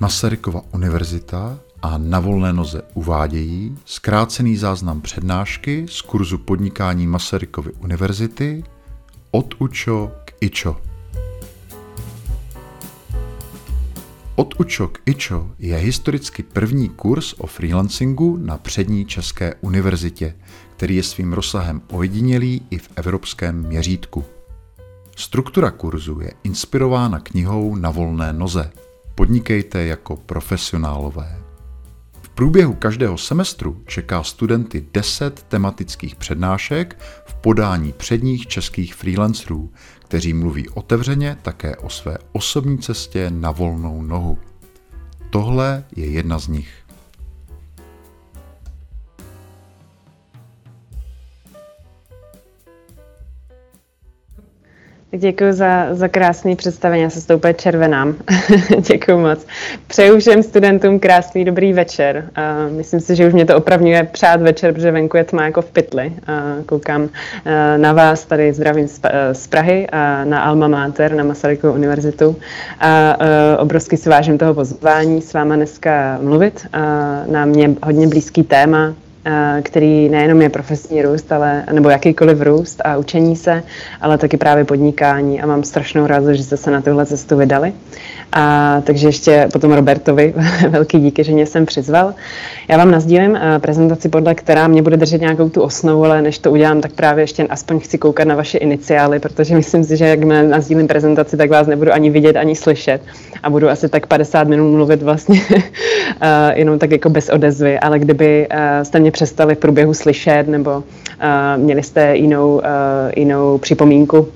Masarykova univerzita a na volné noze uvádějí zkrácený záznam přednášky z kurzu podnikání Masarykovy univerzity od UČO k IČO. Od UČO k IČO je historicky první kurz o freelancingu na přední České univerzitě, který je svým rozsahem ojedinělý i v evropském měřítku. Struktura kurzu je inspirována knihou Na volné noze. Podnikejte jako profesionálové. V průběhu každého semestru čeká studenty 10 tematických přednášek v podání předních českých freelancerů, kteří mluví otevřeně také o své osobní cestě na volnou nohu. Tohle je jedna z nich. Děkuji za, za krásné představení, já se s tou úplně červenám. Děkuji moc. Přeju všem studentům krásný dobrý večer. Uh, myslím si, že už mě to opravňuje přát večer, protože venku je tma jako v pytli. Uh, koukám uh, na vás, tady zdravím z, uh, z Prahy, uh, na Alma Mater, na Masarykovu univerzitu. A uh, obrovsky si vážím toho pozvání s váma dneska mluvit. Uh, na mě hodně blízký téma, který nejenom je profesní růst, ale, nebo jakýkoliv růst a učení se, ale taky právě podnikání a mám strašnou radost, že jste se na tuhle cestu vydali. A takže ještě potom Robertovi velký díky, že mě jsem přizval. Já vám nazdílím eh, prezentaci, podle která mě bude držet nějakou tu osnovu, ale než to udělám, tak právě ještě aspoň chci koukat na vaše iniciály, protože myslím si, že jak nazdílím prezentaci, tak vás nebudu ani vidět, ani slyšet a budu asi tak 50 minut mluvit vlastně eh, jenom tak jako bez odezvy, ale kdyby eh, jste mě přestali v průběhu slyšet nebo měli jste jinou, jinou připomínku,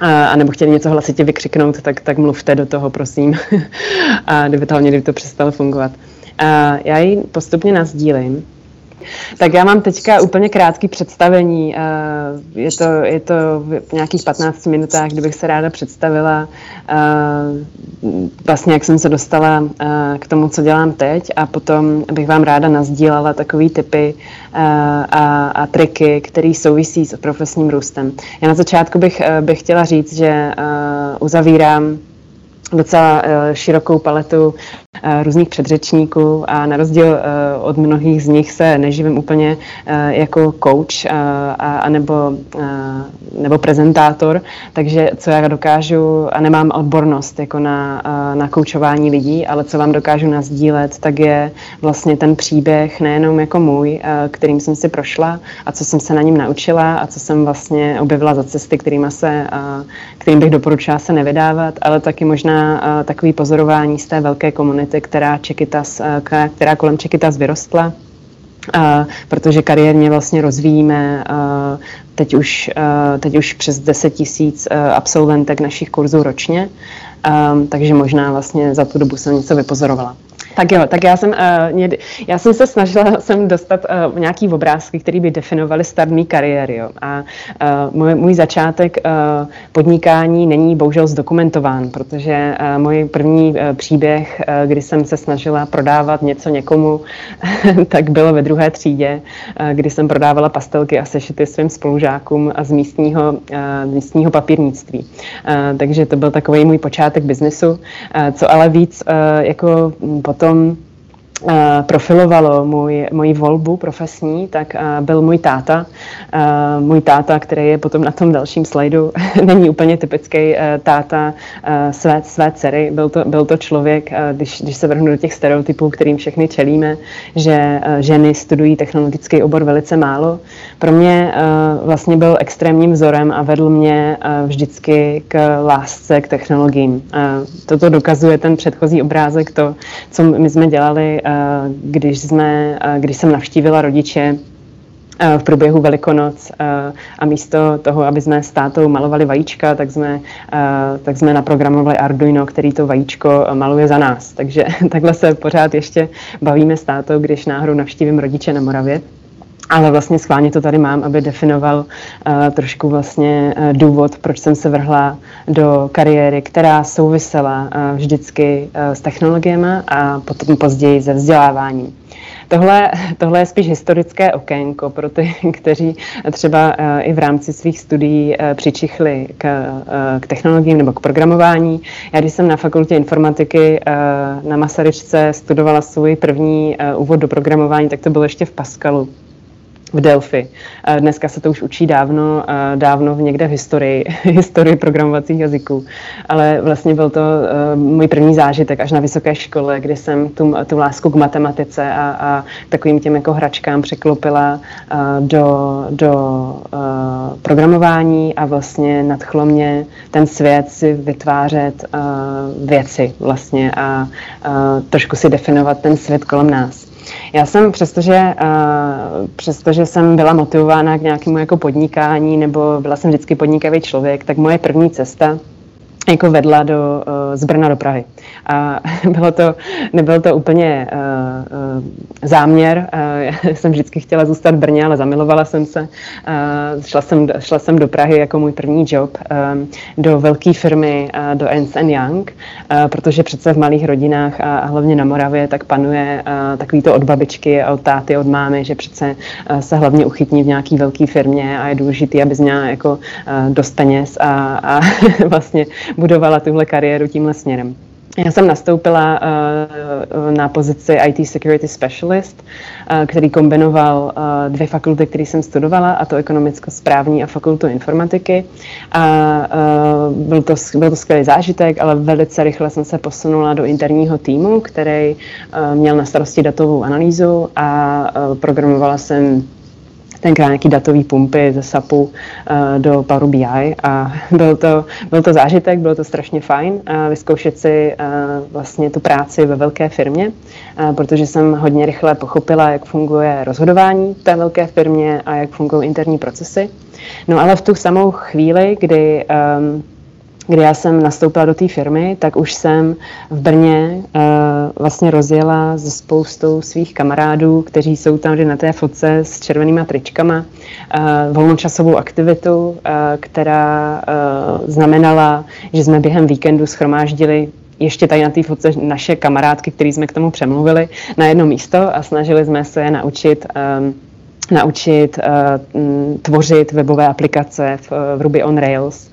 a nebo chtěli něco hlasitě vykřiknout, tak, tak mluvte do toho, prosím. a kdyby to hlavně, kdyby to přestalo fungovat. A já ji postupně nazdílím. Tak já mám teďka úplně krátký představení. Je to, je to v nějakých 15 minutách, kdybych se ráda představila vlastně, jak jsem se dostala k tomu, co dělám teď a potom bych vám ráda nazdílala takové typy a, a triky, které souvisí s profesním růstem. Já na začátku bych, bych chtěla říct, že uzavírám docela širokou paletu Eh, různých předřečníků a na rozdíl eh, od mnohých z nich se neživím úplně eh, jako coach a, nebo, nebo prezentátor, takže co já dokážu, a nemám odbornost jako na, na koučování lidí, ale co vám dokážu nazdílet, tak je vlastně ten příběh nejenom jako můj, kterým jsem si prošla a co jsem se na něm naučila a co jsem vlastně objevila za cesty, kterým, se, kterým bych doporučila se nevydávat, ale taky možná takový pozorování z té velké komunity komunity, která, Čekytas, eh, která kolem Čekytas vyrostla, Uh, protože kariérně vlastně rozvíjíme uh, teď, už, uh, teď už přes 10 tisíc absolventek našich kurzů ročně, takže možná vlastně za tu dobu jsem něco vypozorovala. Tak jo, tak já jsem, uh, já jsem se snažila jsem dostat uh, nějaký obrázky, které by definovaly start mý kariéry. Jo. A uh, můj, můj začátek uh, podnikání není bohužel zdokumentován, protože uh, můj první uh, příběh, uh, kdy jsem se snažila prodávat něco někomu, tak bylo ve druhé třídě, uh, kdy jsem prodávala pastelky a sešity svým spolužákům z místního, uh, místního papírnictví. Uh, takže to byl takový můj počátek biznesu. Uh, co ale víc uh, jako potom potom Eh, profilovalo můj, moji volbu profesní, tak uh, byl můj táta. Uh, můj táta, který je potom na tom dalším slajdu, není úplně typický táta své, své dcery. Byl to, byl to člověk, když, když se vrhnu do těch stereotypů, kterým všechny čelíme, že ženy studují technologický obor velice málo. Pro mě vlastně byl extrémním vzorem a vedl mě vždycky k lásce k technologiím. Toto dokazuje ten předchozí obrázek, to, co my jsme dělali Eh, když, jsme, eh, když jsem navštívila rodiče eh, v průběhu Velikonoc a místo toho, aby jsme s tátou malovali vajíčka, tak jsme, tak jsme naprogramovali Arduino, který to vajíčko maluje za nás. Takže takhle se pořád ještě bavíme s tátou, když náhodou navštívím rodiče na Moravě. Ale vlastně schválně to tady mám, aby definoval uh, trošku vlastně uh, důvod, proč jsem se vrhla do kariéry, která souvisela uh, vždycky uh, s technologiemi a potom později se vzděláváním. Tohle, tohle je spíš historické okénko pro ty, kteří třeba i v rámci svých studií přičichli k, k technologiím nebo k programování. Já když jsem na fakultě informatiky na Masaryčce studovala svůj první úvod do programování, tak to bylo ještě v Pascalu v Delphi. Dneska se to už učí dávno, dávno v někde v historii, historii programovacích jazyků. Ale vlastně byl to můj první zážitek až na vysoké škole, kdy jsem tu, tu lásku k matematice a, a takovým těm jako hračkám překlopila do, do programování a vlastně nadchlo mě ten svět si vytvářet věci vlastně a trošku si definovat ten svět kolem nás. Já jsem, přestože, uh, přestože jsem byla motivována k nějakému jako podnikání, nebo byla jsem vždycky podnikavý člověk, tak moje první cesta jako vedla do, uh, z Brna do Prahy. A bylo to, nebyl to úplně uh, uh, záměr. Uh, jsem vždycky chtěla zůstat v Brně, ale zamilovala jsem se. Šla, jsem, šla jsem do Prahy jako můj první job do velké firmy, do Ernst Young, protože přece v malých rodinách a, hlavně na Moravě tak panuje takový to od babičky a od táty, od mámy, že přece se hlavně uchytní v nějaký velké firmě a je důležitý, aby měla jako dost peněz a, a vlastně budovala tuhle kariéru tímhle směrem. Já jsem nastoupila uh, na pozici IT Security Specialist, uh, který kombinoval uh, dvě fakulty, které jsem studovala, a to ekonomicko-správní a fakultu informatiky. A byl, to, byl to skvělý zážitek, ale velice rychle jsem se posunula do interního týmu, který měl na starosti datovou analýzu a programovala jsem tenkrát nějaký datový pumpy ze SAPu uh, do Power BI a byl to, byl to zážitek, bylo to strašně fajn uh, vyzkoušet si uh, vlastně tu práci ve velké firmě, protože jsem hodně rychle pochopila, jak funguje rozhodování v té velké firmě a jak fungují interní procesy. No ale v tu samou chvíli, kdy um, kdy já jsem nastoupila do té firmy, tak už jsem v Brně uh, vlastně rozjela se spoustou svých kamarádů, kteří jsou tam na té fotce s červenýma tričkama, uh, volnočasovou aktivitu, uh, která uh, znamenala, že jsme během víkendu schromáždili ještě tady na té fotce naše kamarádky, které jsme k tomu přemluvili, na jedno místo a snažili jsme se je naučit um, naučit uh, tvořit webové aplikace v, v Ruby on Rails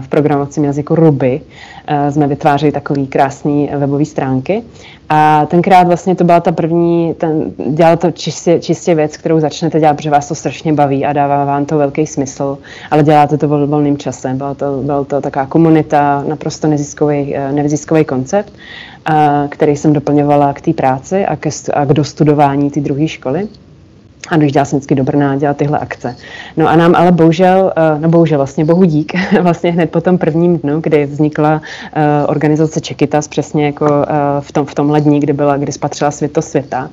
v programovacím jazyku Ruby jsme vytvářeli takové krásné webové stránky. A tenkrát vlastně to byla ta první, ten, dělal to čistě, čistě věc, kterou začnete dělat, protože vás to strašně baví a dává vám to velký smysl, ale děláte to volným časem. Byla to, byla to taková komunita, naprosto neziskový, eh, koncept, který jsem doplňovala k té práci a, ke, a k dostudování té druhé školy a dojížděla jsem vždycky do Brna dělat tyhle akce. No a nám ale bohužel, eh, no bohužel vlastně bohu dík, vlastně hned po tom prvním dnu, kdy vznikla uh, organizace Čekitas, přesně jako uh, v, tom, v tom lední, kdy byla, kdy spatřila svět to světa,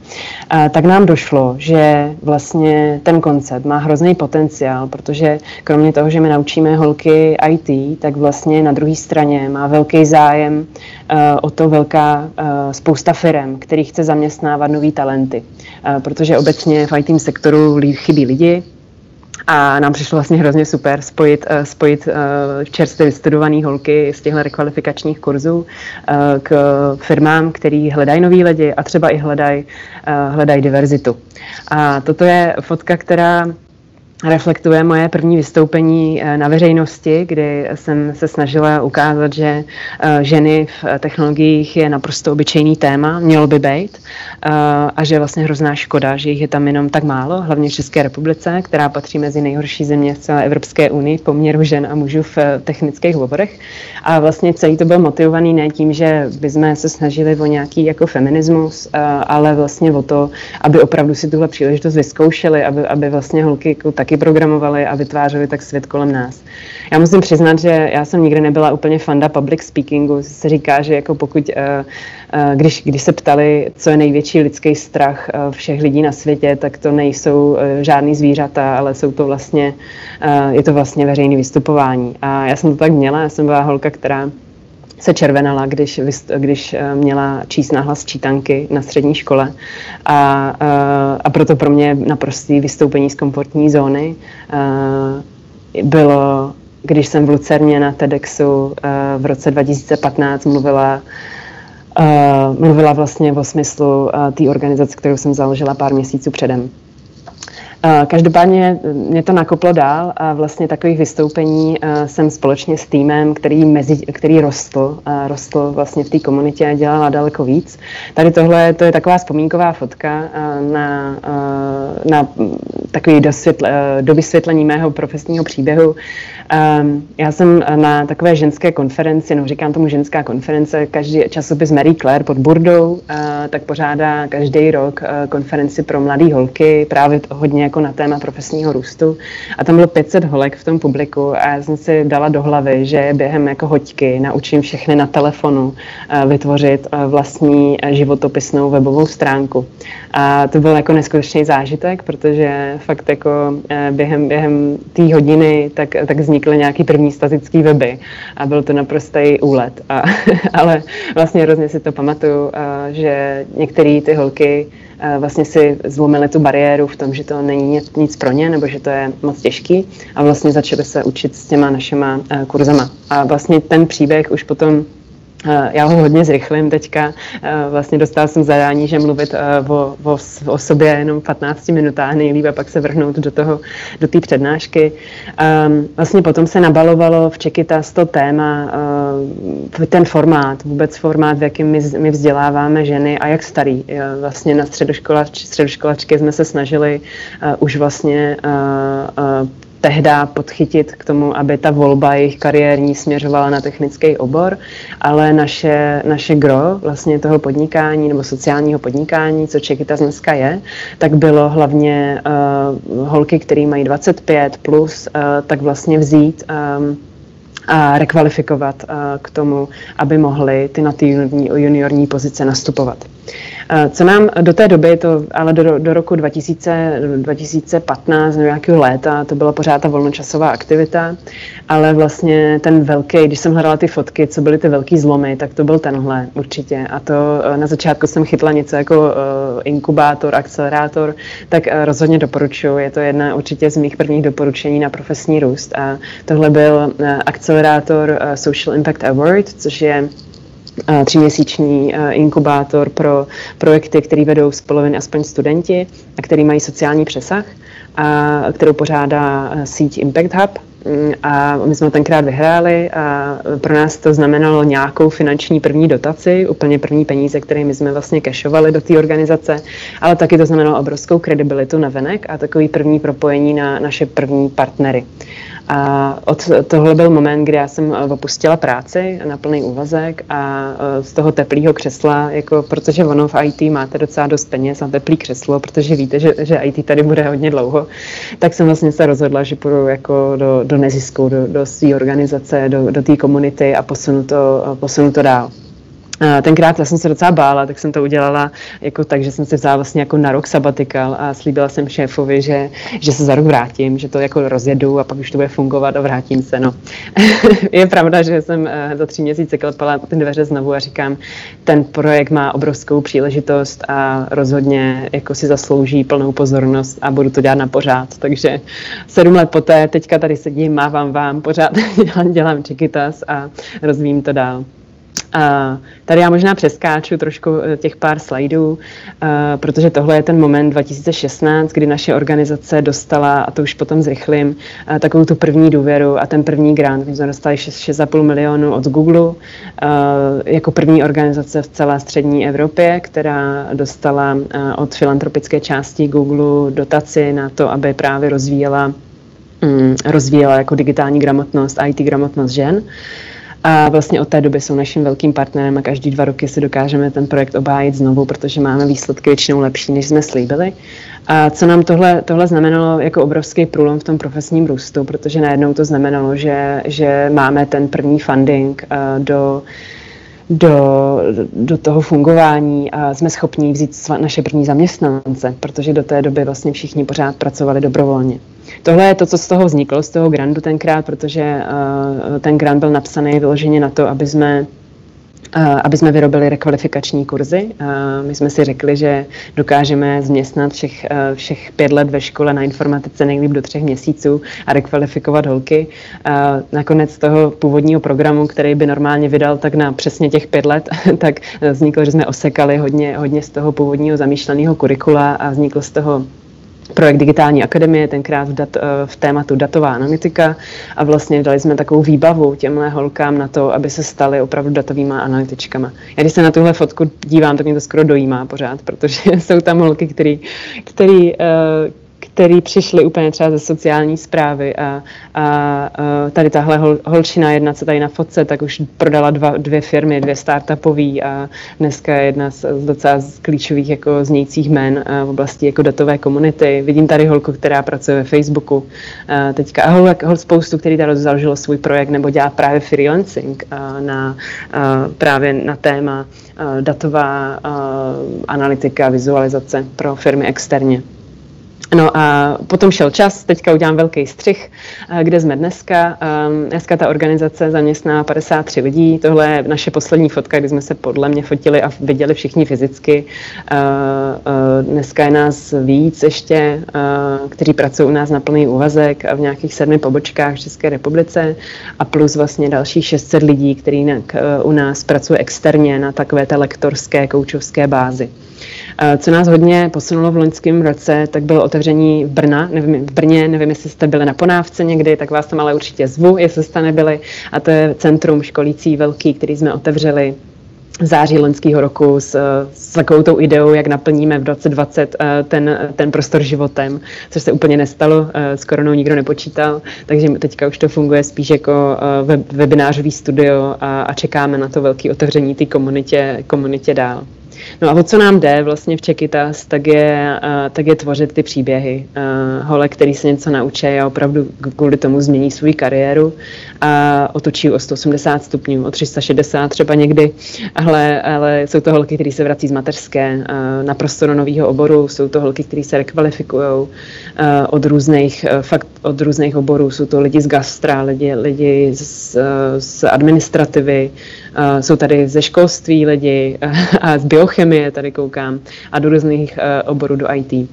tak nám došlo, že vlastně ten koncept má hrozný potenciál, protože kromě toho, že my naučíme holky IT, tak vlastně na druhé straně má velký zájem o to velká spousta firm, který chce zaměstnávat nový talenty, protože obecně v IT sektoru chybí lidi, a nám přišlo vlastně hrozně super spojit, uh, spojit uh, čerstvě vystudované holky z těchto rekvalifikačních kurzů uh, k firmám, který hledají nový lidi a třeba i hledají hledaj diverzitu. A toto je fotka, která reflektuje moje první vystoupení eh, na veřejnosti, kdy jsem se snažila ukázat, že eh, ženy v technologiích je naprosto obyčejný téma, mělo by být, eh, a že je vlastně hrozná škoda, že jich je tam jenom tak málo, hlavně v České republice, která patří mezi nejhorší země v celé Evropské unii v poměru žen a mužů v technických oborech. A vlastně celý to byl motivovaný ne tím, že bychom se snažili o nějaký jako feminismus, ale vlastně o to, aby opravdu si tuhle příležitost vyzkoušeli, aby, aby vlastně holky jako taky taky programovali a vytvářeli tak svět kolem nás. Já musím přiznat, že já jsem nikdy nebyla úplně fanda public speakingu. Se říká, že jako pokud, uh, uh, když, když se ptali, co je největší lidský strach uh, všech lidí na světě, tak to nejsou žádný zvířata, ale jsou to vlastně, je to vlastně veřejné vystupování. A já jsem to tak měla, já jsem byla holka, která se červenala, když, když měla číst nahlas čítanky na střední škole. A, a proto pro mě naprostý vystoupení z komfortní zóny bylo, když jsem v Lucerně na TEDxu v roce 2015 mluvila mluvila vlastně o smyslu té organizace, kterou jsem založila pár měsíců předem. Každopádně mě to nakoplo dál a vlastně takových vystoupení jsem společně s týmem, který, mezi, který rostl, rostl vlastně v té komunitě a dělala daleko víc. Tady tohle to je taková vzpomínková fotka na, na takový dosvětle, do vysvětlení mého profesního příběhu. Já jsem na takové ženské konferenci, no říkám tomu ženská konference, každý časopis Marie Claire pod Burdou, tak pořádá každý rok konferenci pro mladé holky, právě hodně jako na téma profesního růstu. A tam bylo 500 holek v tom publiku a já jsem si dala do hlavy, že během jako hoďky naučím všechny na telefonu eh, vytvořit eh, vlastní eh, životopisnou webovou stránku. A to byl jako neskutečný zážitek, protože fakt jako během, během té hodiny tak, tak vznikly nějaký první statický weby a byl to naprostý úlet. A, ale vlastně hrozně si to pamatuju, že některé ty holky vlastně si zlomili tu bariéru v tom, že to není nic pro ně, nebo že to je moc těžký a vlastně začali se učit s těma našima eh, kurzama. A vlastně ten příběh už potom Eh, já ho hodně zrychlím teďka. Eh, vlastně dostal jsem zadání, že mluvit eh, o, o, o sobě jenom 15 minutách nejlíp a pak se vrhnout do toho, do té přednášky. Ehm, vlastně potom se nabalovalo v Čekytas to téma, ten formát, vůbec formát, v jakém my, my vzděláváme ženy a jak starý. Vlastně na středoškolač, středoškolačky jsme se snažili už vlastně tehda podchytit k tomu, aby ta volba jejich kariérní směřovala na technický obor, ale naše, naše gro vlastně toho podnikání nebo sociálního podnikání, co Čekytas dneska je, tak bylo hlavně uh, holky, které mají 25 plus, uh, tak vlastně vzít um, a rekvalifikovat uh, k tomu, aby mohli ty na ty juniorní pozice nastupovat. Eh, co nám do té doby, to ale do, do roku 2000, 2015 nebo nějakého léta, to byla pořád ta volnočasová aktivita, ale vlastně ten velký, když jsem hledala ty fotky, co byly ty velký zlomy, tak to byl tenhle určitě. A to eh, na začátku jsem chytla něco jako uh, inkubátor, akcelerátor, tak rozhodně doporučuji. Je to jedna určitě z mých prvních doporučení na profesní růst. A tohle byl akcelerátor Social Impact Award, což je tříměsíční inkubátor pro projekty, které vedou z poloviny aspoň studenti a který mají sociální přesah, a kterou pořádá síť Impact Hub. Mm, a my jsme tenkrát vyhráli a pro nás to znamenalo nějakou finanční první dotaci, úplně první peníze, které my jsme vlastně kešovali do té organizace, ale taky to znamenalo obrovskou kredibilitu na venek a takový první propojení na naše první partnery. A od tohle byl moment, kdy já jsem eh, opustila práci na plný úvazek a eh, z toho teplého křesla, jako protože ono v IT máte docela dost peněz na teplý křeslo, protože víte, že, že IT tady bude hodně dlouho, tak jsem vlastně se rozhodla, že půjdu jako do, do nezisku, do, do své organizace, do, do té komunity a posunu to, posunu to dál. Tenkrát já jsem se docela bála, tak jsem to udělala jako tak, že jsem si vzala vlastně jako na rok sabatikal a slíbila jsem šéfovi, že, že se za rok vrátím, že to jako rozjedu a pak už to bude fungovat a vrátím se. No. je pravda, že jsem eh, za tři měsíce klepala ty dveře znovu a říkám, ten projekt má obrovskou příležitost a rozhodně jako si zaslouží plnou pozornost a budu to dělat na pořád. Takže sedm let poté, teďka tady sedím, mávám vám, pořád dělám, dělám Chiquitas a rozvíjím to dál. Tady já možná přeskáču trošku eh, těch pár slajdů, uh, protože tohle je ten moment 2016, kdy naše organizace dostala, a to už potom zrychlím, uh, takovou tu první důvěru a ten první grant. My jsme dostali 6,5 milionů od Google jako první organizace v celé střední Evropě, která dostala od filantropické části Google dotaci na to, aby právě rozvíjela, um, rozvíjela jako digitální gramotnost, IT gramotnost žen. A vlastně od té doby jsou naším velkým partnerem a každý dva roky si dokážeme ten projekt obhájit znovu, protože máme výsledky většinou lepší, než jsme slíbili. A co nám tohle, tohle znamenalo jako obrovský průlom v tom profesním růstu, protože najednou to znamenalo, že, že máme ten první funding uh, do do, do toho fungování a jsme schopni vzít naše první zaměstnance, protože do té doby vlastně všichni pořád pracovali dobrovolně. Tohle je to, co z toho vzniklo, z toho grandu tenkrát, protože ten grant byl napsaný vyloženě na to, aby jsme aby jsme vyrobili rekvalifikační kurzy. My jsme si řekli, že dokážeme změstnat všech, všech pět let ve škole na informatice nejlíp do třech měsíců a rekvalifikovat holky. Nakonec toho původního programu, který by normálně vydal tak na přesně těch pět let, tak vzniklo, že jsme osekali hodně, hodně z toho původního zamýšleného kurikula a vzniklo z toho projekt Digitální akademie, tenkrát v, dat, eh, v tématu datová analytika a vlastně dali jsme takovou výbavu těmhle holkám na to, aby se staly opravdu datovými analytičkama. Já když se na tuhle fotku dívám, tak mě to skoro dojímá pořád, protože jsou tam holky, který, který, uh, který přišli úplně třeba ze sociální zprávy a, a, a tady tahle hol, holčina jedna, co tady na fotce, tak už prodala dva, dvě firmy, dvě startupové a dneska je jedna z, z docela z klíčových jako znějících jmen v oblasti jako datové komunity. Vidím tady holku, která pracuje ve Facebooku a teďka a hol, hol spoustu, který tady založilo svůj projekt nebo dělá právě freelancing a na, a právě na téma datová analytika, vizualizace pro firmy externě. No a potom šel čas, teďka udělám velký střih, eh, kde jsme dneska. Ehm, dneska ta organizace zaměstná 53 lidí, tohle je naše poslední fotka, kdy jsme se podle mě fotili a viděli všichni fyzicky. Eh, eh, dneska je nás víc ještě, kteří pracují u nás na plný úvazek a v nějakých sedmi pobočkách v České republice a plus vlastně dalších 600 lidí, kteří u nás pracují externě na takové té lektorské, koučovské bázi. Co nás hodně posunulo v loňském roce, tak bylo otevření v Brna, nevím, v Brně, nevím, jestli jste byli na Ponávce někdy, tak vás tam ale určitě zvu, jestli jste nebyli. A to je centrum školící velký, který jsme otevřeli v září loňského roku s, s takovou tou ideou, jak naplníme v 2020 eh, ten, ten prostor životem, což se úplně nestalo, eh, s koronou nikdo nepočítal, takže teďka už to funguje spíš jako eh, web, webinářový studio a, a čekáme na to velké otevření té komunitě, komunitě dál. No a o co nám jde vlastně v Čekytas, tak je, uh, tak je tvořit ty příběhy. Uh, hole, který se něco naučí a opravdu kvůli tomu změní svou kariéru a otočí o 180 stupňů, o 360 třeba někdy, ale, ale jsou to holky, které se vrací z mateřské uh, naprosto do nového oboru, jsou to holky, které se rekvalifikují od různých, fakt od různých oborů, jsou to lidi z gastra, lidi, lidi z, z administrativy, uh, jsou tady ze školství lidi uh, a z biochemie tady koukám a do různých uh, oborů do IT.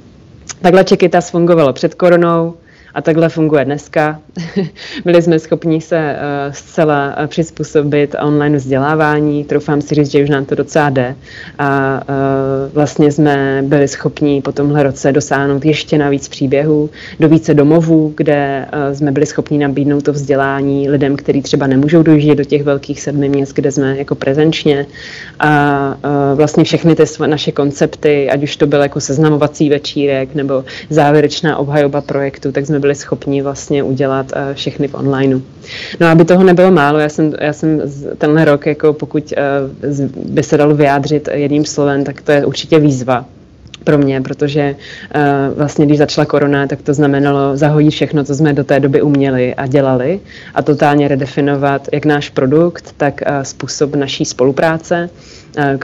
Takhle Čekytas fungovalo před koronou, a takhle funguje dneska. Byli jsme schopni se uh, zcela uh, přizpůsobit online vzdělávání. Troufám si říct, že už nám to docela jde. A uh, vlastně jsme byli schopni po tomhle roce dosáhnout ještě navíc příběhů do více domovů, kde jsme byli schopni nabídnout to vzdělání lidem, kteří třeba nemůžou dojíždět do těch velkých sedmi měst, kde jsme jako prezenčně. A vlastně všechny ty naše koncepty, ať už to byl jako seznamovací večírek nebo závěrečná obhajoba projektu, tak jsme byli schopni vlastně udělat uh, všechny v onlineu. No aby toho nebylo málo, já jsem, já jsem tenhle rok, jako pokud uh, by se dalo vyjádřit jedním slovem, tak to je určitě výzva pro mě, protože uh, vlastně když začala korona, tak to znamenalo zahodit všechno, co jsme do té doby uměli a dělali a totálně redefinovat jak náš produkt, tak uh, způsob naší spolupráce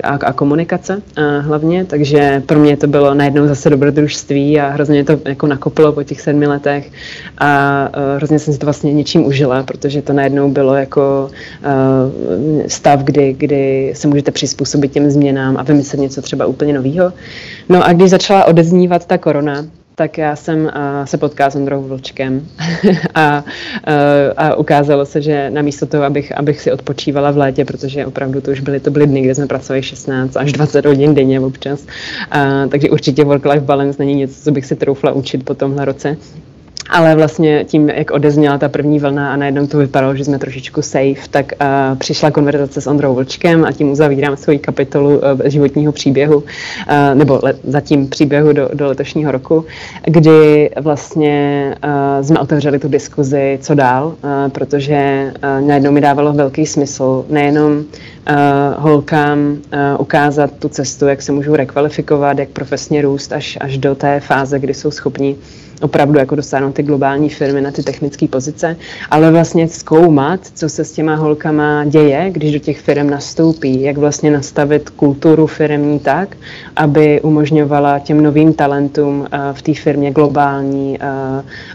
a, a komunikace hlavně, takže pro mě to bylo najednou zase dobrodružství a hrozně to jako nakoplo po těch sedmi letech a, hrozně jsem si to vlastně něčím užila, protože to najednou bylo jako stav, kdy, kdy se můžete přizpůsobit těm změnám a vymyslet něco třeba úplně nového. No a když začala odeznívat ta korona, tak já jsem uh, se potkala s Ondrou Vlčkem a, uh, a ukázalo se, že namísto toho, abych, abych si odpočívala v létě, protože opravdu to už byly, to byly dny, kde jsme pracovali 16 až 20 hodin denně občas, uh, takže určitě work-life balance není něco, co bych si troufla učit po tomhle roce. Ale vlastně tím, jak odezněla ta první vlna a najednou to vypadalo, že jsme trošičku safe, tak uh, přišla konverzace s Ondrou Vlčkem a tím uzavírám svoji kapitolu uh, životního příběhu, uh, nebo le, zatím příběhu do, do letošního roku, kdy vlastně uh, jsme otevřeli tu diskuzi, co dál, uh, protože uh, najednou mi dávalo velký smysl nejenom uh, holkám uh, ukázat tu cestu, jak se můžou rekvalifikovat, jak profesně růst až, až do té fáze, kdy jsou schopni opravdu jako dosáhnout ty globální firmy na ty technické pozice, ale vlastně zkoumat, co se s těma holkama děje, když do těch firm nastoupí, jak vlastně nastavit kulturu firmní tak, aby umožňovala těm novým talentům v té firmě globální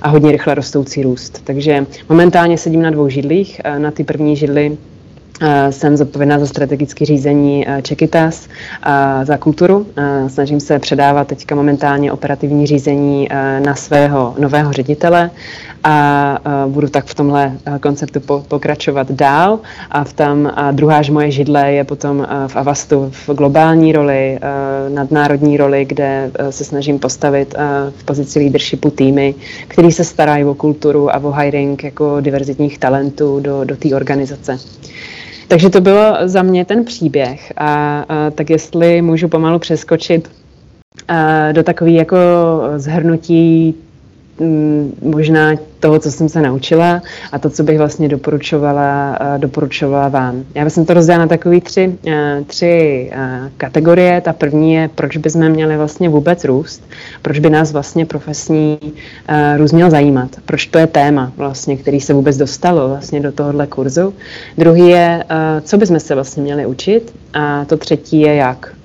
a hodně rychle rostoucí růst. Takže momentálně sedím na dvou židlích. Na ty první židli jsem zodpovědná za strategické řízení Čekitas za kulturu. Snažím se předávat teďka momentálně operativní řízení na svého nového ředitele a budu tak v tomhle konceptu pokračovat dál. A v tam a druhá moje židle je potom v Avastu v globální roli, nadnárodní roli, kde se snažím postavit v pozici leadershipu týmy, který se starají o kulturu a o hiring jako diverzitních talentů do, do té organizace. Takže to bylo za mě ten příběh. A, a tak jestli můžu pomalu přeskočit a, do takové jako zhrnutí možná toho, co jsem se naučila a to, co bych vlastně doporučovala, doporučovala vám. Já bych to rozdělala na takové tři, tři kategorie. Ta první je, proč bychom měli vlastně vůbec růst, proč by nás vlastně profesní růst měl zajímat, proč to je téma vlastně, který se vůbec dostalo vlastně do tohohle kurzu. Druhý je, co bychom se vlastně měli učit a to třetí je jak.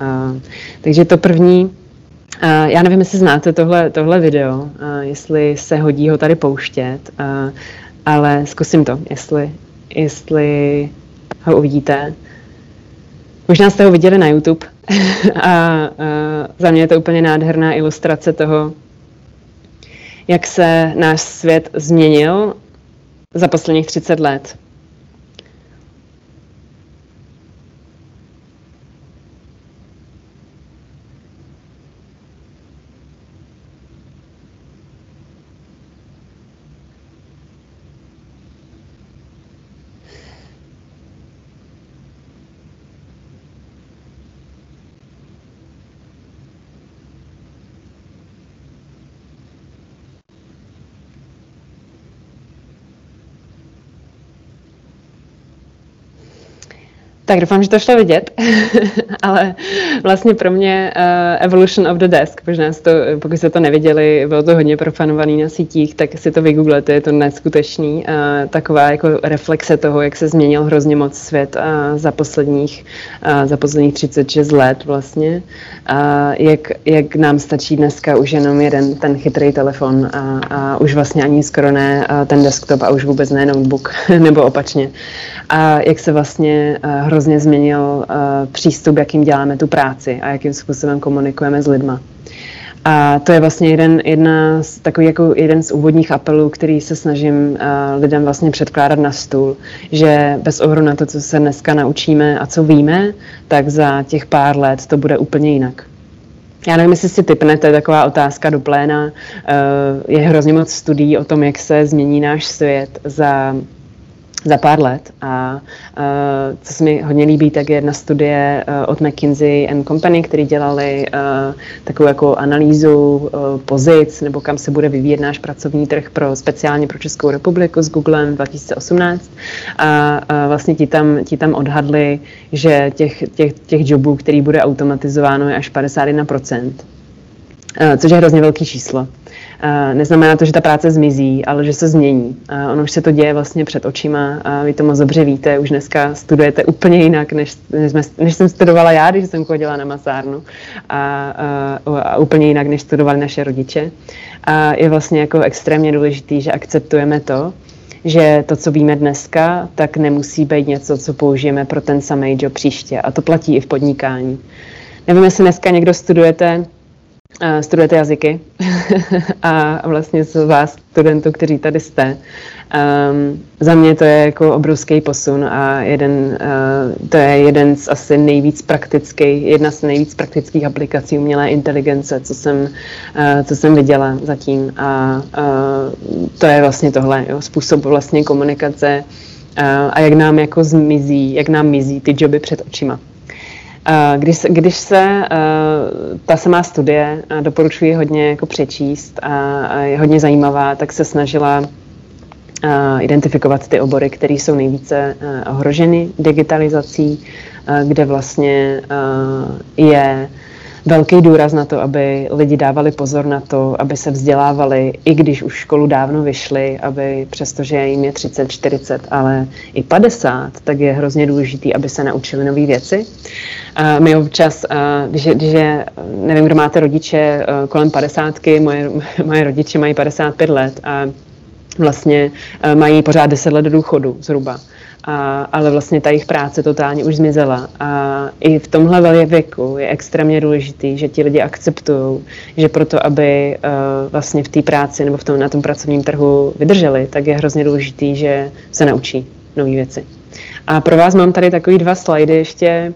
Takže to první, já nevím, jestli znáte tohle, tohle video, uh, jestli se hodí ho tady pouštět, uh, ale zkusím to, jestli, jestli ho uvidíte. Možná jste ho viděli na YouTube a uh, za mě je to úplně nádherná ilustrace toho, jak se náš svět změnil za posledních 30 let. Tak doufám, že to šlo vidět, ale vlastně pro mě uh, Evolution of the Desk, možná to, pokud jste to neviděli, bylo to hodně profanovaný na sítích, tak si to vygooglete, je to neskutečný. Uh, taková jako reflexe toho, jak se změnil hrozně moc svět uh, za posledních, uh, za posledních 36 let vlastně. Uh, jak, jak nám stačí dneska už jenom jeden ten chytrý telefon a, a už vlastně ani skoro ne uh, ten desktop a už vůbec ne notebook, nebo opačně. A jak se vlastně uh, hrozně změnil uh, přístup, jakým děláme tu práci a jakým způsobem komunikujeme s lidma. A to je vlastně jeden, jedna z, takový jako jeden z úvodních apelů, který se snažím uh, lidem vlastně předkládat na stůl, že bez ohledu na to, co se dneska naučíme a co víme, tak za těch pár let to bude úplně jinak. Já nevím, jestli si typnete, taková otázka do pléna. Uh, je hrozně moc studií o tom, jak se změní náš svět za za pár let. A uh, co se mi hodně líbí, tak je jedna studie uh, od McKinsey and Company, který dělali uh, takovou jako analýzu uh, pozic, nebo kam se bude vyvíjet náš pracovní trh pro speciálně pro Českou republiku s Googlem 2018. A uh, vlastně ti tam, ti tam odhadli, že těch, těch, těch jobů, který bude automatizováno, je až 51%. Což je hrozně velký číslo. Neznamená to, že ta práce zmizí, ale že se změní. Ono už se to děje vlastně před očima a vy to moc dobře víte, už dneska studujete úplně jinak, než, než, jsme, než jsem studovala já, když jsem chodila na masárnu a, a, a úplně jinak, než studovali naše rodiče. A je vlastně jako extrémně důležitý, že akceptujeme to, že to, co víme dneska, tak nemusí být něco, co použijeme pro ten samý job příště. A to platí i v podnikání. Nevím, jestli dneska někdo studujete studujete jazyky a vlastně z vás studentů, kteří tady jste. Um, za mě to je jako obrovský posun a jeden, uh, to je jeden z asi nejvíc praktických, jedna z nejvíc praktických aplikací umělé inteligence, co jsem, uh, co jsem viděla zatím. A uh, to je vlastně tohle, jo, způsob vlastně komunikace uh, a jak nám jako zmizí, jak nám mizí ty joby před očima. Když, když se ta samá studie, doporučuji hodně jako přečíst a je hodně zajímavá, tak se snažila identifikovat ty obory, které jsou nejvíce ohroženy digitalizací, kde vlastně je velký důraz na to, aby lidi dávali pozor na to, aby se vzdělávali, i když už školu dávno vyšli, aby přestože jim je 30, 40, ale i 50, tak je hrozně důležitý, aby se naučili nové věci. A my občas, když, když je, nevím, kdo máte rodiče kolem 50, moje, moje rodiče mají 55 let a vlastně mají pořád 10 let do důchodu zhruba a, ale vlastně ta jejich práce totálně už zmizela. A i v tomhle věku je extrémně důležitý, že ti lidi akceptují, že proto, aby uh, vlastně v té práci nebo v tom, na tom pracovním trhu vydrželi, tak je hrozně důležitý, že se naučí nové věci. A pro vás mám tady takový dva slajdy ještě,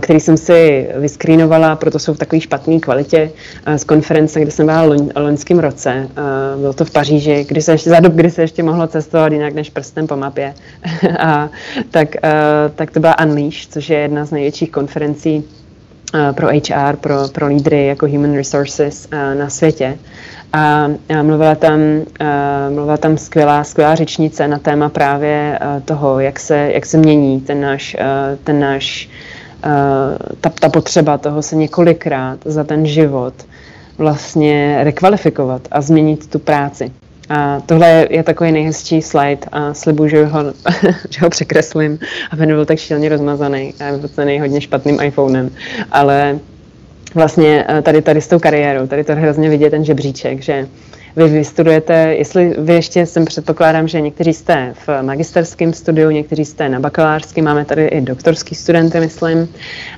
který jsem si vyskrýnovala, proto jsou v takové špatné kvalitě z konference, kde jsem byla loň, roce. Bylo to v Paříži, kdy se ještě, za dob, kdy se ještě mohlo cestovat jinak než prstem po mapě. a, tak, tak to byla Unleash, což je jedna z největších konferencí pro HR, pro, pro lídry jako Human Resources na světě a, mluvila tam, mluvila tam skvělá, skvělá řečnice na téma právě toho, jak se, jak se mění ten náš, ten náš ta, ta potřeba toho se několikrát za ten život vlastně rekvalifikovat a změnit tu práci. A tohle je takový nejhezčí slide a slibuju, že ho, že ho překreslím, aby nebyl tak šíleně rozmazaný a vyfocený hodně špatným iPhonem. Ale vlastně eh, tady, tady s tou kariérou, tady to hrozně vidět ten žebříček, že vy vystudujete, jestli vy ještě jsem předpokládám, že někteří jste v magisterském studiu, někteří jste na bakalářském, máme tady i doktorský studenty, myslím.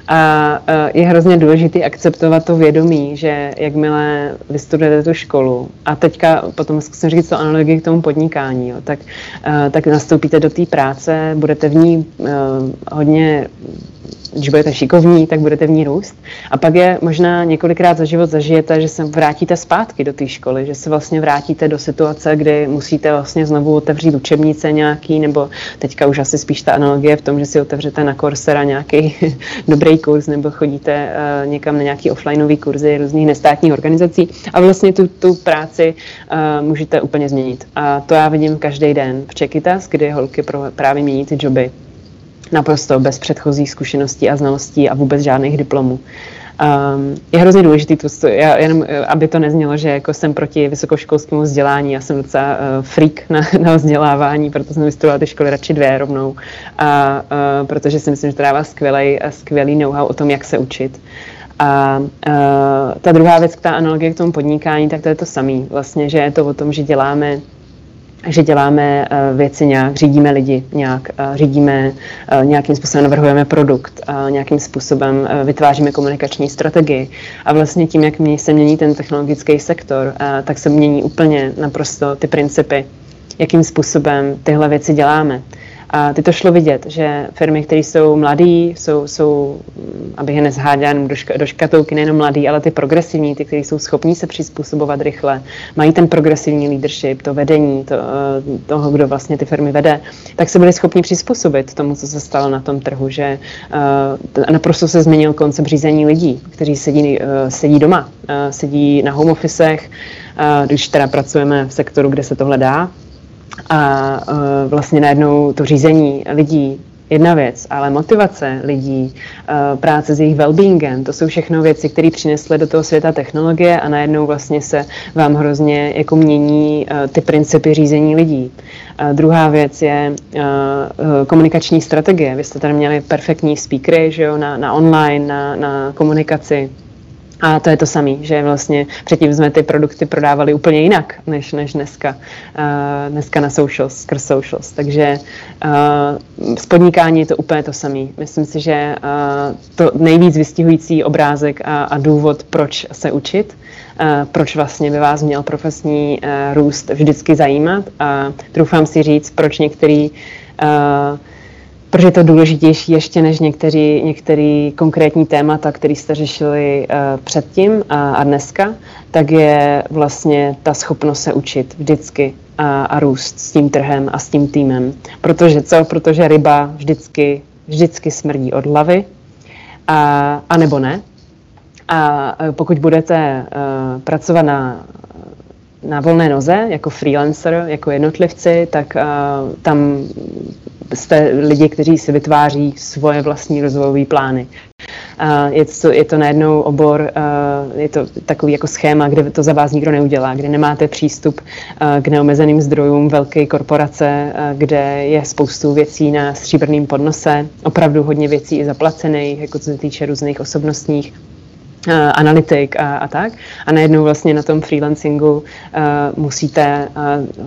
A eh, je hrozně důležité akceptovat to vědomí, že jakmile vystudujete tu školu a teďka potom zkusím říct to analogii k tomu podnikání, jo, tak, eh, tak nastoupíte do té práce, budete v ní hodně když budete šikovní, tak budete v ní růst. A pak je možná několikrát za život zažijete, že se vrátíte zpátky do té školy, že se vlastně vrátíte do situace, kdy musíte vlastně znovu otevřít učebnice nějaký, nebo teďka už asi spíš ta analogie v tom, že si otevřete na Coursera nějaký dobrý kurz, nebo chodíte uh, někam na nějaký offlineový kurzy různých nestátních organizací a vlastně tu, tu práci uh, můžete úplně změnit. A to já vidím každý den v Čekytas, kdy holky pro, právě mění ty joby naprosto bez předchozích zkušeností a znalostí a vůbec žádných diplomů. Um, je hrozně důležitý, to, já, jenom, eh, aby to neznělo, že jako jsem proti vysokoškolskému vzdělání, já jsem docela uh, freak na, na vzdělávání, proto jsem vystudovala ty školy radši dvě rovnou, a, uh, protože si myslím, že to dává skvělý, skvělý know-how o tom, jak se učit. A uh, ta druhá věc, ta analogie k tomu podnikání, tak to je to samé. Vlastně, že je to o tom, že děláme že děláme eh, věci nějak, řídíme lidi nějak, eh, řídíme, eh, nějakým způsobem navrhujeme produkt, nějakým způsobem vytváříme komunikační strategii. A vlastně tím, jak se mění ten technologický sektor, tak se mění úplně naprosto ty principy, jakým způsobem tyhle věci děláme. A ty to šlo vidět, že firmy, které jsou mladí, jsou, jsou abych je nezháděla do, ška, do škatouky, nejenom mladí, ale ty progresivní, ty, kteří jsou schopní se přizpůsobovat rychle, mají ten progresivní leadership, to vedení to, eh, toho, kdo vlastně ty firmy vede, tak se byli schopni přizpůsobit tomu, co se stalo na tom trhu, že uh, naprosto se změnil koncept řízení lidí, kteří sedí, uh, sedí doma, uh, sedí na home officech, když teda pracujeme v sektoru, kde se tohle dá, a uh, vlastně najednou to řízení lidí jedna věc, ale motivace lidí, uh, práce s jejich well-beingem, to jsou všechno věci, které přinesly do toho světa technologie a najednou vlastně se vám hrozně jako mění uh, ty principy řízení lidí. Uh, druhá věc je komunikační strategie. Vy jste tady měli perfektní speakery že jo, na, na online, na, na komunikaci a to je to samé, že vlastně předtím jsme ty produkty prodávali úplně jinak, než, než dneska, uh, dneska na socials, skrz socials. Takže uh, z podnikání je to úplně to samé. Myslím si, že uh, to nejvíc vystihující obrázek a, a důvod, proč se učit, uh, proč vlastně by vás měl profesní uh, růst vždycky zajímat a troufám si říct, proč některý uh, protože je to důležitější ještě než některý, některý konkrétní témata, který jste řešili uh, předtím a, a dneska, tak je vlastně ta schopnost se učit vždycky a, a růst s tím trhem a s tím týmem. Protože co? Protože ryba vždycky, vždycky smrdí od hlavy, a, a nebo ne. A eh, pokud budete uh, pracovat na na volné noze, jako freelancer, jako jednotlivci, tak uh, tam jste lidi, kteří si vytváří svoje vlastní rozvojové plány. je to, je to najednou obor, je to takový jako schéma, kde to za vás nikdo neudělá, kde nemáte přístup k neomezeným zdrojům velké korporace, kde je spoustu věcí na stříbrném podnose, opravdu hodně věcí i zaplacených, jako co se týče různých osobnostních analytik a, a tak. A najednou vlastně na tom freelancingu uh, musíte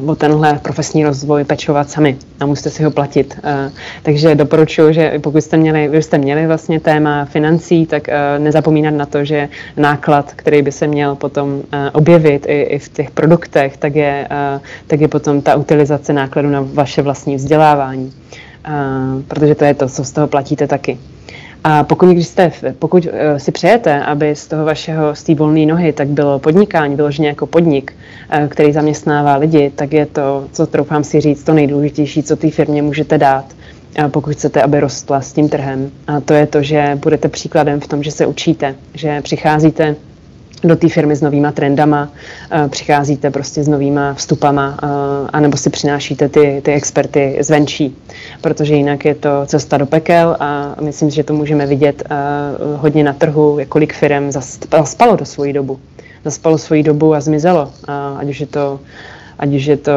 uh, o tenhle profesní rozvoj pečovat sami a musíte si ho platit. Uh, takže doporučuji, že pokud jste měli, vy jste měli vlastně téma financí, tak uh, nezapomínat na to, že náklad, který by se měl potom uh, objevit i, i v těch produktech, tak je, uh, tak je potom ta utilizace nákladu na vaše vlastní vzdělávání. Uh, protože to je to, co z toho platíte taky. A pokud, když jste, pokud eh, si přejete, aby z toho vašeho, z té volné nohy, tak bylo podnikání, vyloženě jako podnik, eh, který zaměstnává lidi, tak je to, co troufám si říct, to nejdůležitější, co té firmě můžete dát pokud chcete, aby rostla s tím trhem. A to je to, že budete příkladem v tom, že se učíte, že přicházíte do té firmy s novýma trendama, uh, přicházíte prostě s novýma vstupama, uh, anebo si přinášíte ty, ty experty zvenčí, protože jinak je to cesta do pekel a myslím, že to můžeme vidět uh, hodně na trhu, kolik firm zaspalo do svojí dobu. Zaspalo svoji dobu a zmizelo, ať už je to ať už je to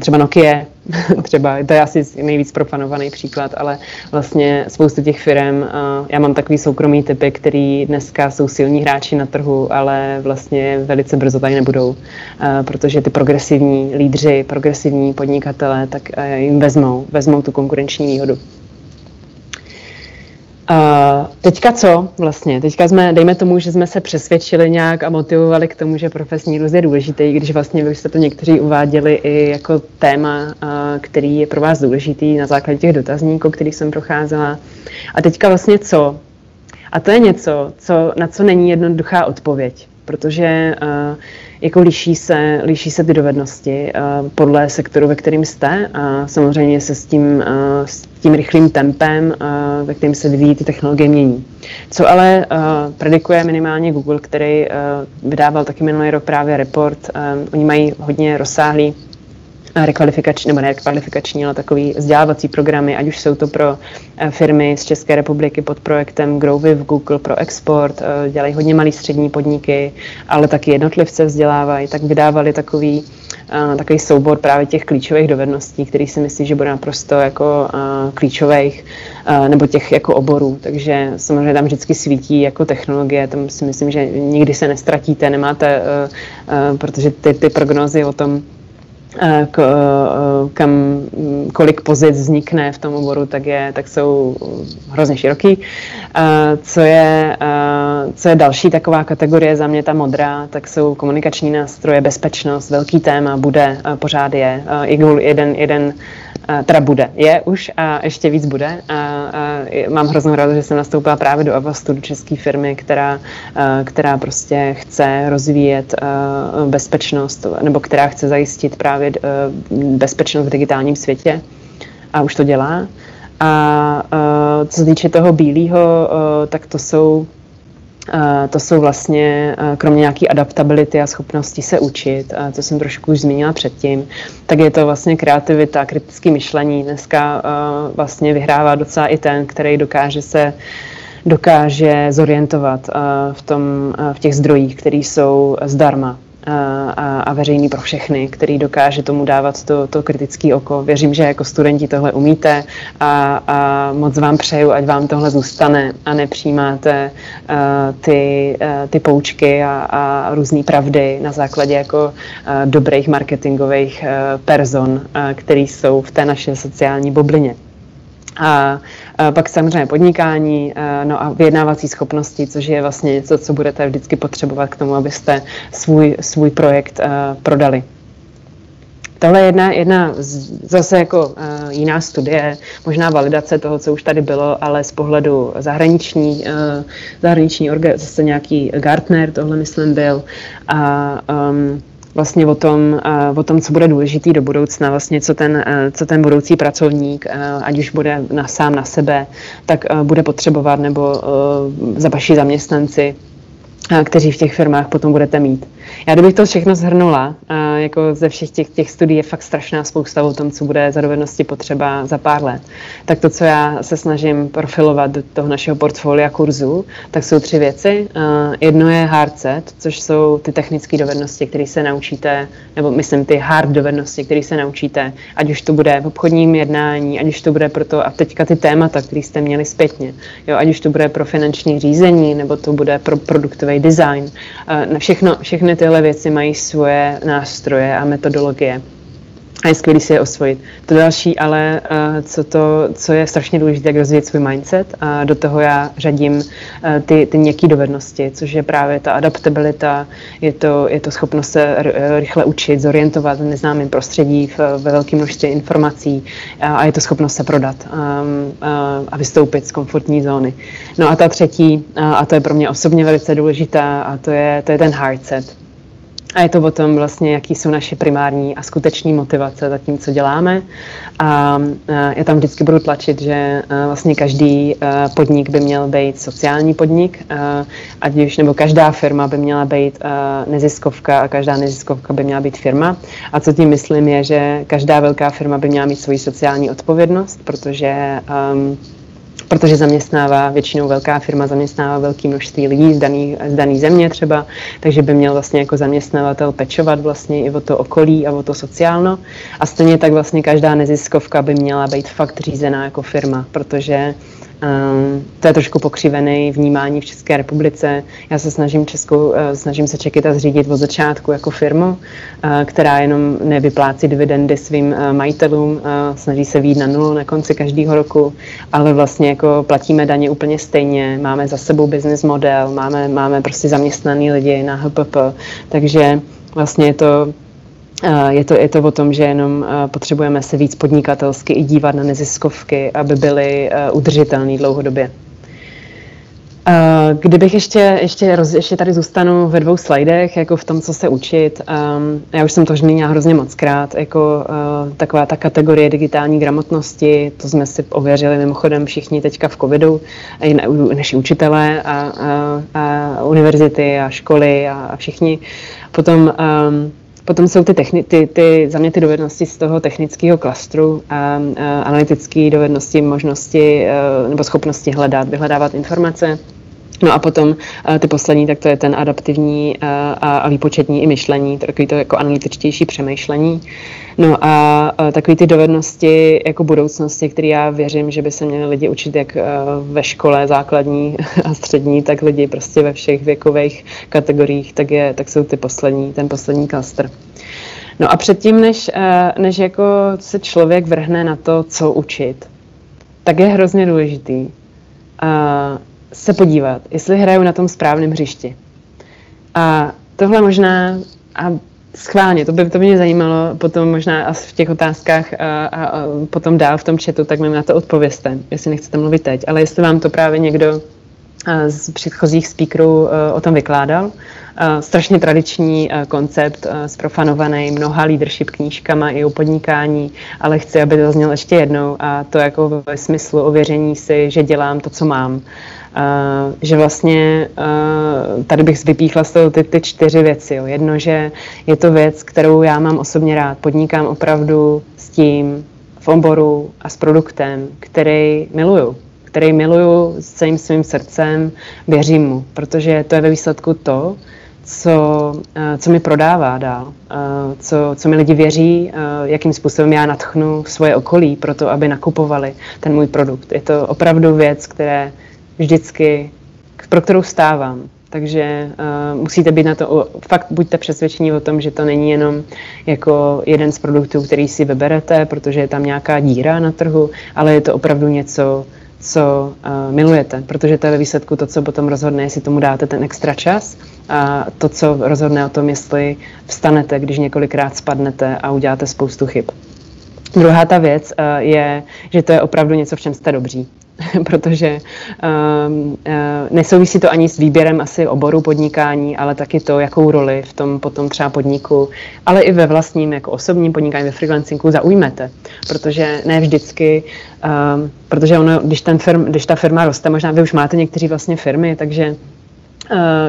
třeba Nokia, třeba, to je asi nejvíc profanovaný příklad, ale vlastně spoustu těch firm, uh, já mám takový soukromý typy, který dneska jsou silní hráči na trhu, ale vlastně velice brzo tady nebudou, uh, protože ty progresivní lídři, progresivní podnikatele, tak uh, jim vezmou, vezmou tu konkurenční výhodu. Uh, teďka co vlastně? Teďka jsme, dejme tomu, že jsme se přesvědčili nějak a motivovali k tomu, že profesní růst je důležitý, když vlastně vy jste to někteří uváděli i jako téma, uh, který je pro vás důležitý na základě těch dotazníků, který jsem procházela. A teďka vlastně co? A to je něco, co, na co není jednoduchá odpověď, protože uh, jako liší se, liší se ty dovednosti uh, podle sektoru, ve kterým jste a samozřejmě se s tím, uh, s tím rychlým tempem, uh, ve kterým se vyvíjí ty technologie mění. Co ale predikuje minimálně Google, který vydával taky minulý rok právě report, oni mají hodně rozsáhlý rekvalifikační, nebo ne rekvalifikační, ale takový vzdělávací programy, ať už jsou to pro eh, firmy z České republiky pod projektem Growvy v Google pro export, eh, dělají hodně malý střední podniky, ale taky jednotlivce vzdělávají, tak vydávali takový, eh, takový soubor právě těch klíčových dovedností, který si myslí, že bude naprosto jako klíčových, nebo těch jako oborů. Takže samozřejmě tam vždycky svítí jako technologie, tam si myslím, že nikdy se nestratíte, nemáte, protože ty, ty prognozy o tom, k, eh, kam, kolik pozic vznikne v tom oboru, tak, je, tak jsou hrozně široký. Eh, co je, co je další taková kategorie za mě, ta modrá, tak jsou komunikační nástroje, bezpečnost, velký téma, bude, pořád je. Jeden, jeden teda bude, je už a ještě víc bude. A, a mám hroznou radost, že jsem nastoupila právě do Avastu, do české firmy, která, která prostě chce rozvíjet bezpečnost, nebo která chce zajistit právě bezpečnost v digitálním světě a už to dělá. A co se týče toho bílého, tak to jsou to jsou vlastně, kromě nějaké adaptability a schopnosti se učit, co jsem trošku už zmínila předtím, tak je to vlastně kreativita, kritické myšlení. Dneska vlastně vyhrává docela i ten, který dokáže se dokáže zorientovat v, tom, v těch zdrojích, které jsou zdarma a, a veřejný pro všechny, který dokáže tomu dávat to, to kritické oko. Věřím, že jako studenti tohle umíte a, a moc vám přeju, ať vám tohle zůstane a nepřijímáte uh, ty, uh, ty poučky a, a různé pravdy na základě jako uh, dobrých marketingových uh, person, uh, který jsou v té naší sociální bublině. A, a pak samozřejmě podnikání, a, no a vyjednávací schopnosti, což je vlastně něco, co budete vždycky potřebovat k tomu, abyste svůj, svůj projekt a, prodali. Tohle je jedna, jedna zase jako uh, jiná studie, možná validace toho, co už tady bylo, ale z pohledu zahraniční, uh, zahraniční orga, zase nějaký Gartner, tohle myslím byl, a um, vlastně o tom, o tom, co bude důležitý do budoucna, vlastně co ten, co ten budoucí pracovník, ať už bude na, sám na sebe, tak bude potřebovat nebo za vaši zaměstnanci kteří v těch firmách potom budete mít. Já kdybych to všechno zhrnula, jako ze všech těch, těch studií je fakt strašná spousta o tom, co bude za dovednosti potřeba za pár let. Tak to, co já se snažím profilovat do toho našeho portfolia kurzu, tak jsou tři věci. Jedno je hard set, což jsou ty technické dovednosti, které se naučíte, nebo myslím ty hard dovednosti, které se naučíte, ať už to bude v obchodním jednání, ať už to bude pro to, a teďka ty témata, které jste měli zpětně, jo, ať už to bude pro finanční řízení, nebo to bude pro produktový design. Na všechno, všechny tyhle věci mají svoje nástroje a metodologie a je skvělý si je osvojit. To další ale, eh, co, to, co je strašně důležité, jak rozvíjet svůj mindset a do toho já řadím eh, ty, ty měkké dovednosti, což je právě ta adaptabilita, je to, je to schopnost se rychle učit, zorientovat v neznámém prostředí, ve velké množství informací a je to schopnost se prodat a, ehm, a, a vystoupit z komfortní zóny. No a ta třetí, a, to je pro mě osobně velice důležitá, a to je, to je ten hard set a je to o tom vlastně, jaký jsou naše primární a skuteční motivace za tím, co děláme. A já tam vždycky budu tlačit, že vlastně každý podnik by měl být sociální podnik, ať už, nebo každá firma by měla být neziskovka a každá neziskovka by měla být firma. A co tím myslím je, že každá velká firma by měla mít svoji sociální odpovědnost, protože um, protože zaměstnává, většinou velká firma zaměstnává velké množství lidí z daný, z daný země třeba, takže by měl vlastně jako zaměstnavatel pečovat vlastně i o to okolí a o to sociálno. A stejně tak vlastně každá neziskovka by měla být fakt řízená jako firma, protože to je trošku pokřivený vnímání v České republice. Já se snažím, Českou, uh, snažím se Čekita zřídit od začátku jako firmu, uh, která jenom nevyplácí dividendy svým uh, majitelům, snaží se výjít na nulu na konci každého roku, ale vlastně jako platíme daně úplně stejně, máme za sebou business model, máme, máme prostě zaměstnaný lidi na HPP, takže vlastně je to je to, je to o tom, že jenom potřebujeme se víc podnikatelsky i dívat na neziskovky, aby byly udržitelné dlouhodobě. Kdybych ještě, ještě, roz, ještě tady zůstanu ve dvou slajdech, jako v tom, co se učit. Um, já už jsem to zmínila hrozně moc krát, jako taková ta kategorie digitální gramotnosti, to jsme si ověřili mimochodem všichni teďka v covidu, i naši učitelé a, a, a univerzity a školy a, a všichni. Potom um, Potom jsou ty, techni- ty, ty za mě ty dovednosti z toho technického klastru, a, a analytické dovednosti, možnosti a, nebo schopnosti hledat, vyhledávat informace. No a potom a ty poslední, tak to je ten adaptivní a, a výpočetní i myšlení, takový to jako analytičtější přemýšlení. No a, a takový ty dovednosti jako budoucnosti, které já věřím, že by se měli lidi učit jak ve škole základní a střední, tak lidi prostě ve všech věkových kategoriích, tak, je, tak jsou ty poslední, ten poslední klaster. No a předtím, než, než jako se člověk vrhne na to, co učit, tak je hrozně důležitý se podívat, jestli hrajou na tom správném hřišti. A tohle možná, a schválně, to by, to by mě zajímalo potom možná v těch otázkách a, a, a potom dál v tom chatu, tak mi na to odpověste, jestli nechcete mluvit teď. Ale jestli vám to právě někdo z předchozích speakerů o tom vykládal. Strašně tradiční koncept, sprofanovaný mnoha leadership knížkama i o podnikání, ale chci, aby to znělo ještě jednou a to jako ve smyslu ověření si, že dělám to, co mám. Že vlastně tady bych vypíchla z toho ty, ty čtyři věci. Jo. Jedno, že je to věc, kterou já mám osobně rád. Podnikám opravdu s tím v oboru a s produktem, který miluju. Který miluju s celým svým srdcem, věřím mu, protože to je ve výsledku to, co, co mi prodává dál, co, co mi lidi věří, jakým způsobem já natchnu svoje okolí pro to, aby nakupovali ten můj produkt. Je to opravdu věc, které vždycky, pro kterou stávám. Takže uh, musíte být na to, fakt buďte přesvědčení o tom, že to není jenom jako jeden z produktů, který si vyberete, protože je tam nějaká díra na trhu, ale je to opravdu něco, co uh, milujete, protože to je ve výsledku to, co potom rozhodne, jestli tomu dáte ten extra čas a to, co rozhodne o tom, jestli vstanete, když několikrát spadnete a uděláte spoustu chyb. Druhá ta věc uh, je, že to je opravdu něco, v čem jste dobří. protože um, nesouvisí to ani s výběrem asi oboru podnikání, ale taky to, jakou roli v tom potom třeba podniku, ale i ve vlastním jako osobním podnikání, ve freelancingu zaujmete, protože ne vždycky, um, protože ono, když, ten firm, když ta firma roste, možná vy už máte někteří vlastně firmy, takže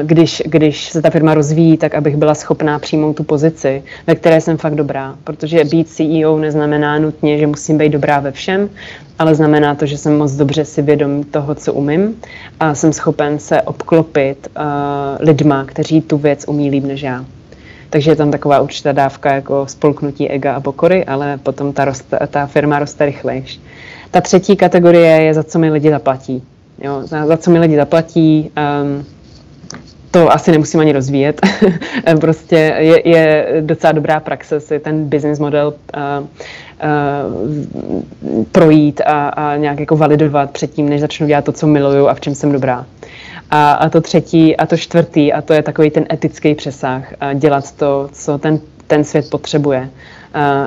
když, když se ta firma rozvíjí, tak abych byla schopná přijmout tu pozici, ve které jsem fakt dobrá. Protože být CEO neznamená nutně, že musím být dobrá ve všem, ale znamená to, že jsem moc dobře si vědom toho, co umím a jsem schopen se obklopit uh, lidma, kteří tu věc umí líp než já. Takže je tam taková určitá dávka jako spolknutí ega a pokory, ale potom ta, roste, ta firma roste rychlejš. Ta třetí kategorie je, za co mi lidi zaplatí. Jo, za, za co mi lidi zaplatí, um, to asi nemusím ani rozvíjet. prostě je, je docela dobrá praxe si ten business model uh, uh, projít a, a nějak jako validovat předtím, než začnu dělat to, co miluju a v čem jsem dobrá. A, a to třetí a to čtvrtý, a to je takový ten etický přesah, dělat to, co ten, ten svět potřebuje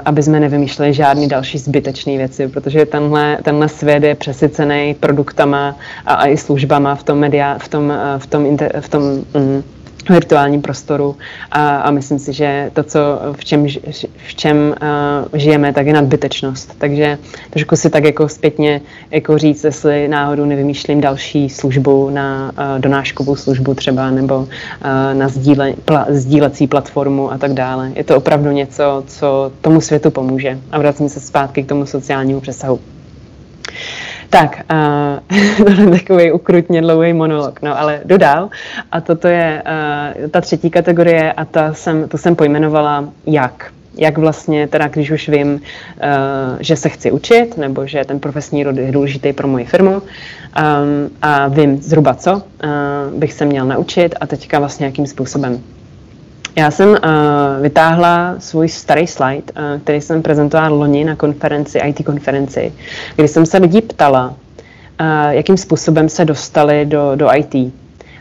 aby jsme nevymýšleli žádný další zbytečné věci, protože tenhle, tenhle svět je přesycený produktama a, a i službama v tom, media, v tom, v tom, inter, v tom mm, virtuálním prostoru a, a myslím si, že to, co v čem, v čem uh, žijeme, tak je nadbytečnost. Takže trošku si tak jako zpětně jako říct, jestli náhodou nevymýšlím další službu na uh, donáškovou službu třeba nebo uh, na sdíle, pla, sdílecí platformu a tak dále. Je to opravdu něco, co tomu světu pomůže. A vracím se zpátky k tomu sociálnímu přesahu. Tak, uh, to je takový ukrutně dlouhý monolog, no ale dodal. A toto je uh, ta třetí kategorie a ta jsem, to jsem pojmenovala jak jak vlastně, teda když už vím, že se chci učit, nebo že ten profesní rod je důležitý pro moji firmu a vím zhruba co bych se měl naučit a teďka vlastně jakým způsobem. Já jsem uh, vytáhla svůj starý slide, uh, který jsem prezentovala loni na konferenci, IT konferenci, kdy jsem se lidí ptala, uh, jakým způsobem se dostali do, do IT.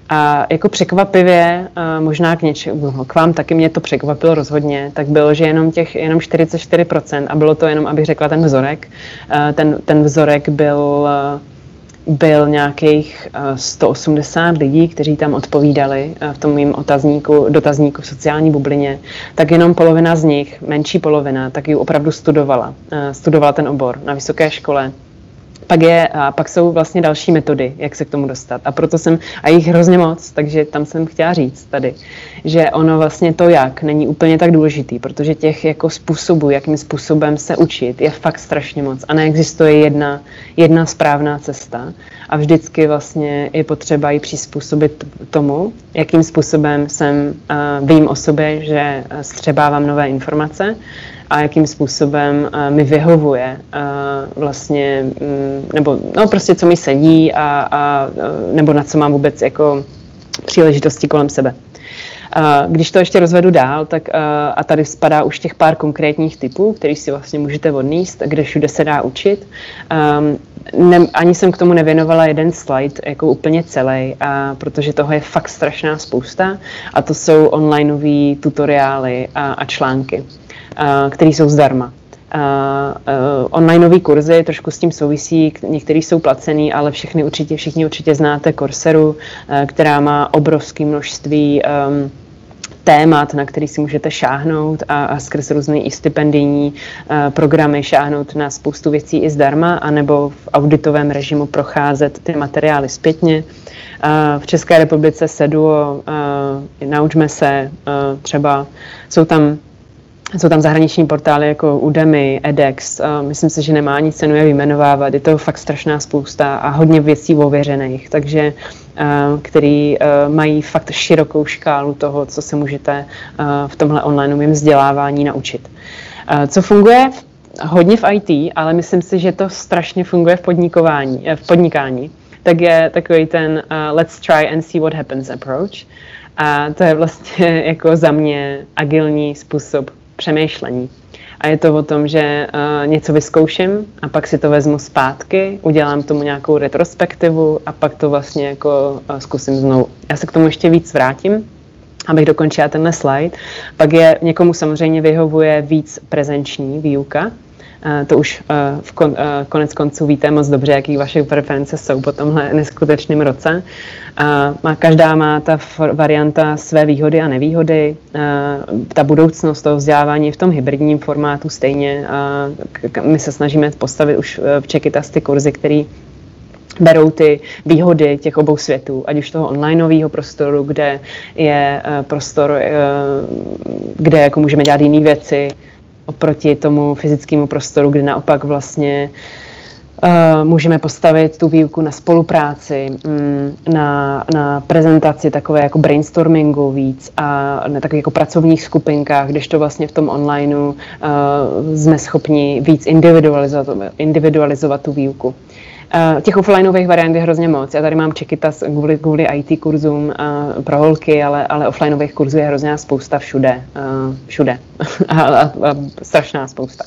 A jako překvapivě, uh, možná k něčemu, k vám taky mě to překvapilo rozhodně, tak bylo, že jenom těch jenom 44% a bylo to jenom, abych řekla ten vzorek. Uh, ten, ten vzorek byl uh, byl nějakých 180 eh, lidí, kteří tam odpovídali eh, v tom mým otazníku, dotazníku v sociální bublině, tak jenom polovina z nich, menší polovina, tak ji opravdu studovala. Eh, studovala ten obor na vysoké škole pak, je, a pak jsou vlastně další metody, jak se k tomu dostat. A proto jsem, a jich hrozně moc, takže tam jsem chtěla říct tady, že ono vlastně to jak není úplně tak důležitý, protože těch jako způsobů, jakým způsobem se učit, je fakt strašně moc a neexistuje jedna, jedna správná cesta a vždycky vlastně je potřeba ji přizpůsobit tomu, jakým způsobem jsem, uh, vím o sobě, že střebávám nové informace a jakým způsobem uh, mi vyhovuje uh, vlastně, um, nebo no prostě co mi sedí a, a uh, nebo na co mám vůbec jako příležitosti kolem sebe. Když to ještě rozvedu dál, tak a tady spadá už těch pár konkrétních typů, který si vlastně můžete odníst, kde všude se dá učit. Ne, ani jsem k tomu nevěnovala jeden slide jako úplně celý, a protože toho je fakt strašná spousta a to jsou onlineové tutoriály a, a články, které jsou zdarma. Uh, onlineové kurzy trošku s tím souvisí, některý jsou placený, ale všechny určitě, všichni určitě znáte Corseru, která má obrovské množství um, témat, na který si můžete šáhnout a, a skrz různé i stipendijní uh, programy šáhnout na spoustu věcí i zdarma, anebo v auditovém režimu procházet ty materiály zpětně. Uh, v České republice SEDUO, uh, naučme se, třeba jsou tam jsou tam zahraniční portály jako Udemy, edX, myslím si, že nemá nic cenu je vyjmenovávat, je to fakt strašná spousta a hodně věcí ověřených, takže který mají fakt širokou škálu toho, co se můžete v tomhle onlineovém vzdělávání naučit. Co funguje hodně v IT, ale myslím si, že to strašně funguje v, podnikování, v podnikání, tak je takový ten let's try and see what happens approach. A to je vlastně jako za mě agilní způsob přemýšlení. A je to o tom, že uh, něco vyzkouším a pak si to vezmu zpátky, udělám tomu nějakou retrospektivu a pak to vlastně jako uh, zkusím znovu. Já se k tomu ještě víc vrátím, abych dokončila tenhle slide. Pak je někomu samozřejmě vyhovuje víc prezenční výuka, to už eh, v kon, eh, konec konců víte moc dobře, jaký vaše preference jsou po tomhle neskutečném roce. Má, každá má ta varianta své výhody a nevýhody. Ta budoucnost toho vzdělávání v tom hybridním formátu stejně. My se snažíme postavit už v Čekytas ty kurzy, který berou ty výhody těch obou světů, ať už toho onlineového prostoru, kde je prostor, kde jako můžeme dělat jiné věci, oproti tomu fyzickému prostoru, kde naopak vlastně Uh, můžeme postavit tu výuku na spolupráci, um, na, na prezentaci takové jako brainstormingu víc a na takových jako pracovních skupinkách, když to vlastně v tom onlineu uh, jsme schopni víc individualizovat, individualizovat tu výuku. Uh, těch offlineových variant je hrozně moc. Já tady mám Čekytas kvůli, kvůli IT kurzům uh, pro holky, ale, ale offlineových kurzů je hrozná spousta všude. Uh, všude. a, a, a strašná spousta.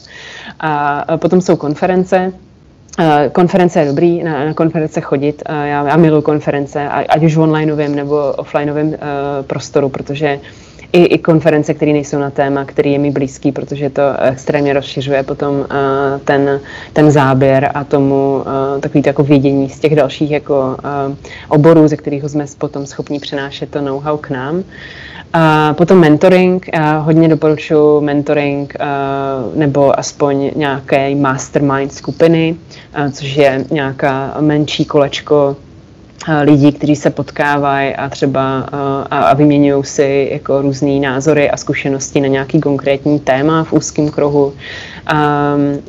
A, potom jsou konference, Konference je dobrý, na, na konference chodit. Já, já miluji konference, ať už v onlineovém nebo offlineovém prostoru, protože i, i konference, které nejsou na téma, který je mi blízký, protože to extrémně rozšiřuje potom uh, ten, ten záběr a tomu uh, takový to jako vědění z těch dalších jako uh, oborů, ze kterých jsme potom schopni přenášet to know-how k nám. A potom mentoring, já hodně doporučuji mentoring nebo aspoň nějaké mastermind skupiny, což je nějaká menší kolečko lidí, kteří se potkávají a třeba a, a vyměňují si jako různé názory a zkušenosti na nějaký konkrétní téma v úzkém kruhu. Um,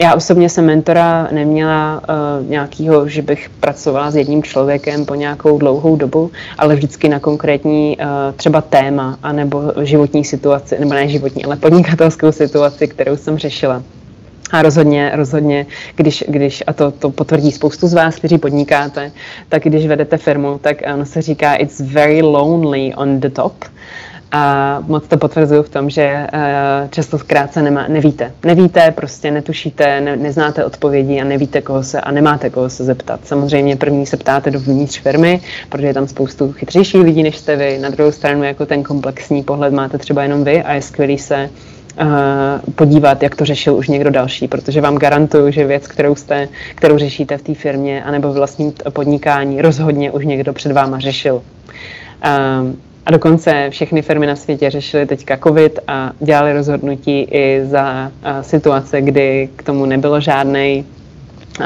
já osobně jsem mentora neměla uh, nějakýho, že bych pracovala s jedním člověkem po nějakou dlouhou dobu, ale vždycky na konkrétní uh, třeba téma anebo životní situaci, nebo ne životní, ale podnikatelskou situaci, kterou jsem řešila. A rozhodně, rozhodně, když, když a to, to potvrdí spoustu z vás, kteří podnikáte, tak když vedete firmu, tak ono se říká it's very lonely on the top. A moc to potvrzuju v tom, že uh, často zkrátce nemá, nevíte. Nevíte, prostě netušíte, ne, neznáte odpovědi a nevíte, koho se a nemáte koho se zeptat. Samozřejmě první se ptáte dovnitř firmy, protože je tam spoustu chytřejších lidí než jste vy. Na druhou stranu jako ten komplexní pohled máte třeba jenom vy a je skvělý se podívat, jak to řešil už někdo další, protože vám garantuju, že věc, kterou, jste, kterou řešíte v té firmě anebo v vlastním podnikání, rozhodně už někdo před váma řešil. A dokonce všechny firmy na světě řešily teďka COVID a dělali rozhodnutí i za situace, kdy k tomu nebylo žádnej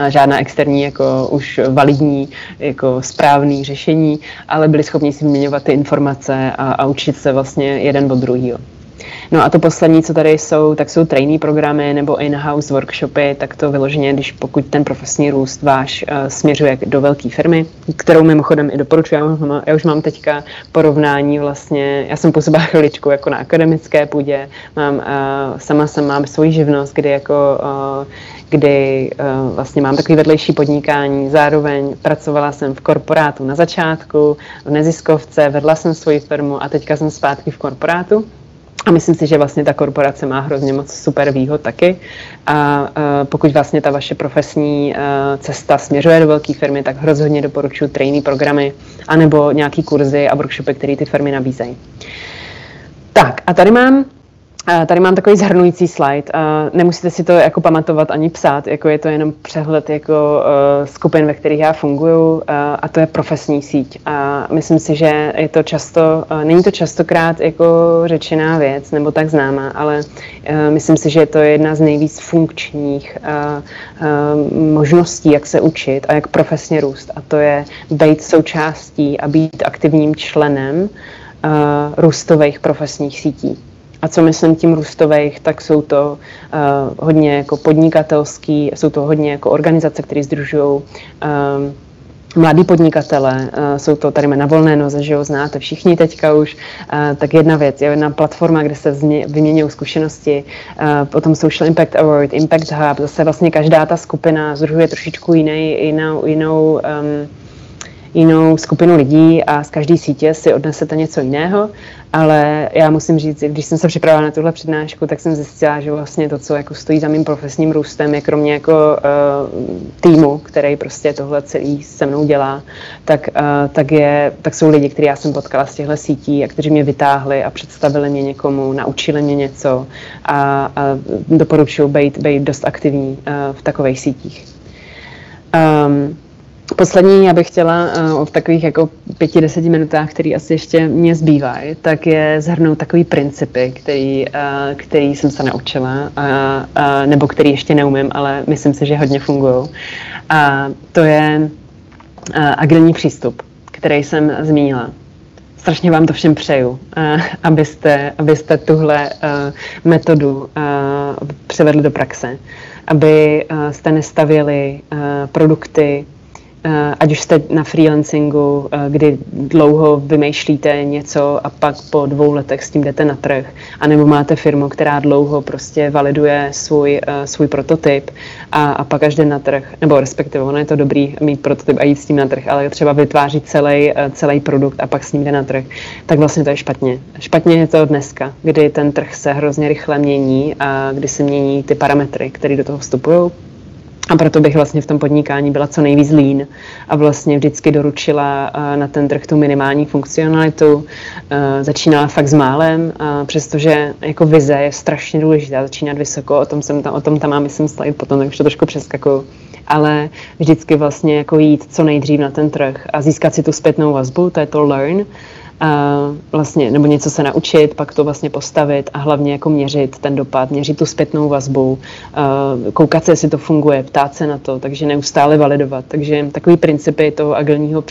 žádná externí jako už validní jako správný řešení, ale byli schopni si vyměňovat ty informace a, a učit se vlastně jeden od druhého. No a to poslední, co tady jsou, tak jsou trainee programy nebo in-house workshopy, tak to vyloženě, když pokud ten profesní růst váš uh, směřuje do velké firmy, kterou mimochodem i doporučuji, já už mám teďka porovnání vlastně, já jsem působila chviličku jako na akademické půdě, mám, uh, sama jsem mám svoji živnost, kdy jako uh, kdy uh, vlastně mám takový vedlejší podnikání, zároveň pracovala jsem v korporátu na začátku, v neziskovce, vedla jsem svoji firmu a teďka jsem zpátky v korporátu. A myslím si, že vlastně ta korporace má hrozně moc super výhod taky. A pokud vlastně ta vaše profesní uh, cesta směřuje do velké firmy, tak hrozně doporučuji trainee programy anebo nějaký kurzy a workshopy, které ty firmy nabízejí. Tak a tady mám Tady mám takový zhrnující slide. Nemusíte si to jako pamatovat ani psát, jako je to jenom přehled jako uh, skupin, ve kterých já funguji uh, a to je profesní síť. A myslím si, že je to často, uh, není to častokrát jako řečená věc nebo tak známá, ale myslím si, že je to jedna z nejvíc funkčních možností, jak se učit a jak profesně růst. A to je být součástí a být aktivním členem růstových profesních sítí. A co myslím tím růstových, tak jsou to uh, hodně jako podnikatelský, jsou to hodně jako organizace, které združují uh, mladí podnikatele, uh, jsou to tady na volné noze, že jo, znáte všichni teďka už, uh, tak jedna věc, je jedna platforma, kde se vyměňují zkušenosti, uh, potom Social Impact Award, Impact Hub, zase vlastně každá ta skupina združuje trošičku jiný, jinou, jinou um, jinou skupinu lidí a z každé sítě si odnesete něco jiného, ale já musím říct, když jsem se připravila na tuhle přednášku, tak jsem zjistila, že vlastně to, co jako stojí za mým profesním růstem, je kromě jako uh, týmu, který prostě tohle celý se mnou dělá, tak, uh, tak, je, tak jsou lidi, kteří já jsem potkala z těchto sítí a kteří mě vytáhli a představili mě někomu, naučili mě něco a, a doporučuji být, být dost aktivní uh, v takových sítích. Um, Poslední, já bych chtěla uh, v takových jako pěti, deseti minutách, který asi ještě mě zbývají, tak je zhrnout takový principy, který, uh, který jsem se naučila, uh, uh, nebo který ještě neumím, ale myslím si, že hodně fungují. A to je agilní přístup, který jsem zmínila. Strašně vám to všem přeju, abyste, abyste tuhle metodu převedli do praxe, aby jste nestavěli produkty Eh, ať už jste na freelancingu, eh, kdy dlouho vymýšlíte něco a pak po dvou letech s tím jdete na trh, anebo máte firmu, která dlouho prostě validuje svůj, eh, svůj prototyp a, a pak až jde na trh, nebo respektive ono je to dobrý mít prototyp a jít s tím na trh, ale třeba vytvářit celý, celý produkt a pak s ním jde na trh, tak vlastně to je špatně. Špatně je to dneska, kdy ten trh se hrozně rychle mění a kdy se mění ty parametry, které do toho vstupují, a proto bych vlastně v tom podnikání byla co nejvíc lean a vlastně vždycky doručila eh, na ten trh tu minimální funkcionalitu. Eh, začínala fakt s málem, přestože jako vize je strašně důležitá, začínat vysoko, o tom, jsem tam, o tom tam mám, myslím, slide potom, tak už to trošku přeskakuju. Ale vždycky vlastně jako jít co nejdřív na ten trh a získat si tu zpětnou vazbu, to je to learn, vlastně, nebo něco se naučit, pak to vlastně postavit a hlavně jako měřit ten dopad, měřit tu zpětnou vazbu, koukat se, jestli to funguje, ptát se na to, takže neustále validovat. Takže takový principy toho agilního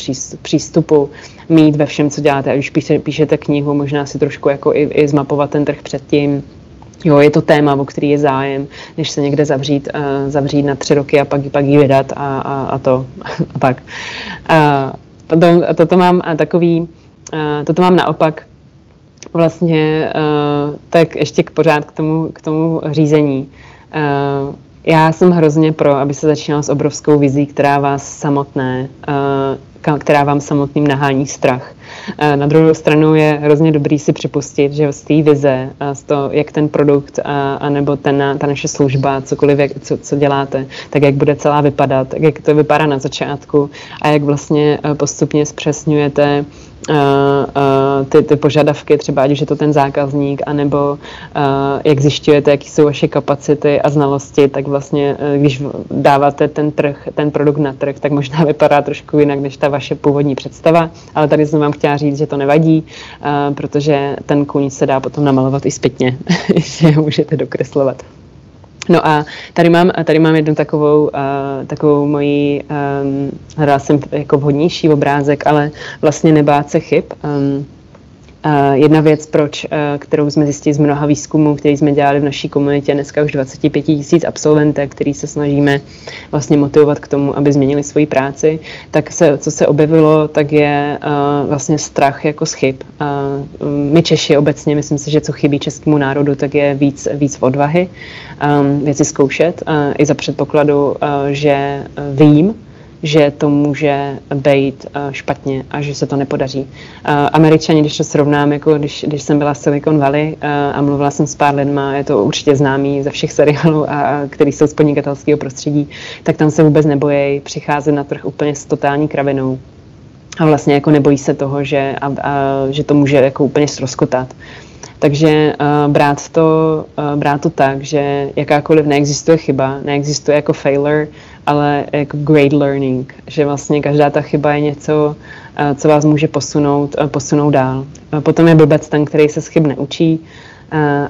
přístupu mít ve všem, co děláte. A píše, píšete knihu, možná si trošku jako i, i zmapovat ten trh předtím, Jo, je to téma, o který je zájem, než se někde zavřít, uh, zavřít na tři roky a pak, pak ji vydat a, a, a to a tak. Uh, potom, toto mám takový toto mám naopak vlastně tak ještě k pořád k tomu, k tomu řízení. Já jsem hrozně pro, aby se začínalo s obrovskou vizí, která vás samotné, která vám samotným nahání strach. Na druhou stranu je hrozně dobrý si připustit, že z té vize, z toho, jak ten produkt, anebo ten, ta naše služba, cokoliv, jak, co, co děláte, tak jak bude celá vypadat, jak to vypadá na začátku a jak vlastně postupně zpřesňujete ty, ty požadavky, třeba ať už je to ten zákazník, anebo jak zjišťujete, jaký jsou vaše kapacity a znalosti, tak vlastně, když dáváte ten trh, ten produkt na trh, tak možná vypadá trošku jinak, než ta vaše původní představa, ale tady jsem vám chtěla říct, že to nevadí, protože ten kůň se dá potom namalovat i zpětně, že ho můžete dokreslovat. No a tady mám, tady mám jednu takovou, uh, takovou moji, um, hledala jsem jako vhodnější obrázek, ale vlastně nebát se chyb. Um, Jedna věc, proč, kterou jsme zjistili z mnoha výzkumů, který jsme dělali v naší komunitě, dneska už 25 tisíc absolventek, který se snažíme vlastně motivovat k tomu, aby změnili svoji práci, tak se, co se objevilo, tak je vlastně strach jako z chyb. My Češi obecně, myslím si, že co chybí českému národu, tak je víc, víc odvahy, věci zkoušet, i za předpokladu, že vím, že to může být uh, špatně a že se to nepodaří. Uh, Američani, když to srovnám, jako když, když jsem byla v Silicon Valley uh, a mluvila jsem s pár lidma, je to určitě známý ze všech seriálů, a, a který jsou z podnikatelského prostředí, tak tam se vůbec nebojí přicházet na trh úplně s totální kravinou. A vlastně jako nebojí se toho, že, a, a, že to může jako úplně stroskotat. Takže uh, brát, to, uh, brát to tak, že jakákoliv neexistuje chyba, neexistuje jako failure, ale jako great learning, že vlastně každá ta chyba je něco, uh, co vás může posunout, uh, posunout dál. Uh, potom je blbec ten, který se z chyb neučí,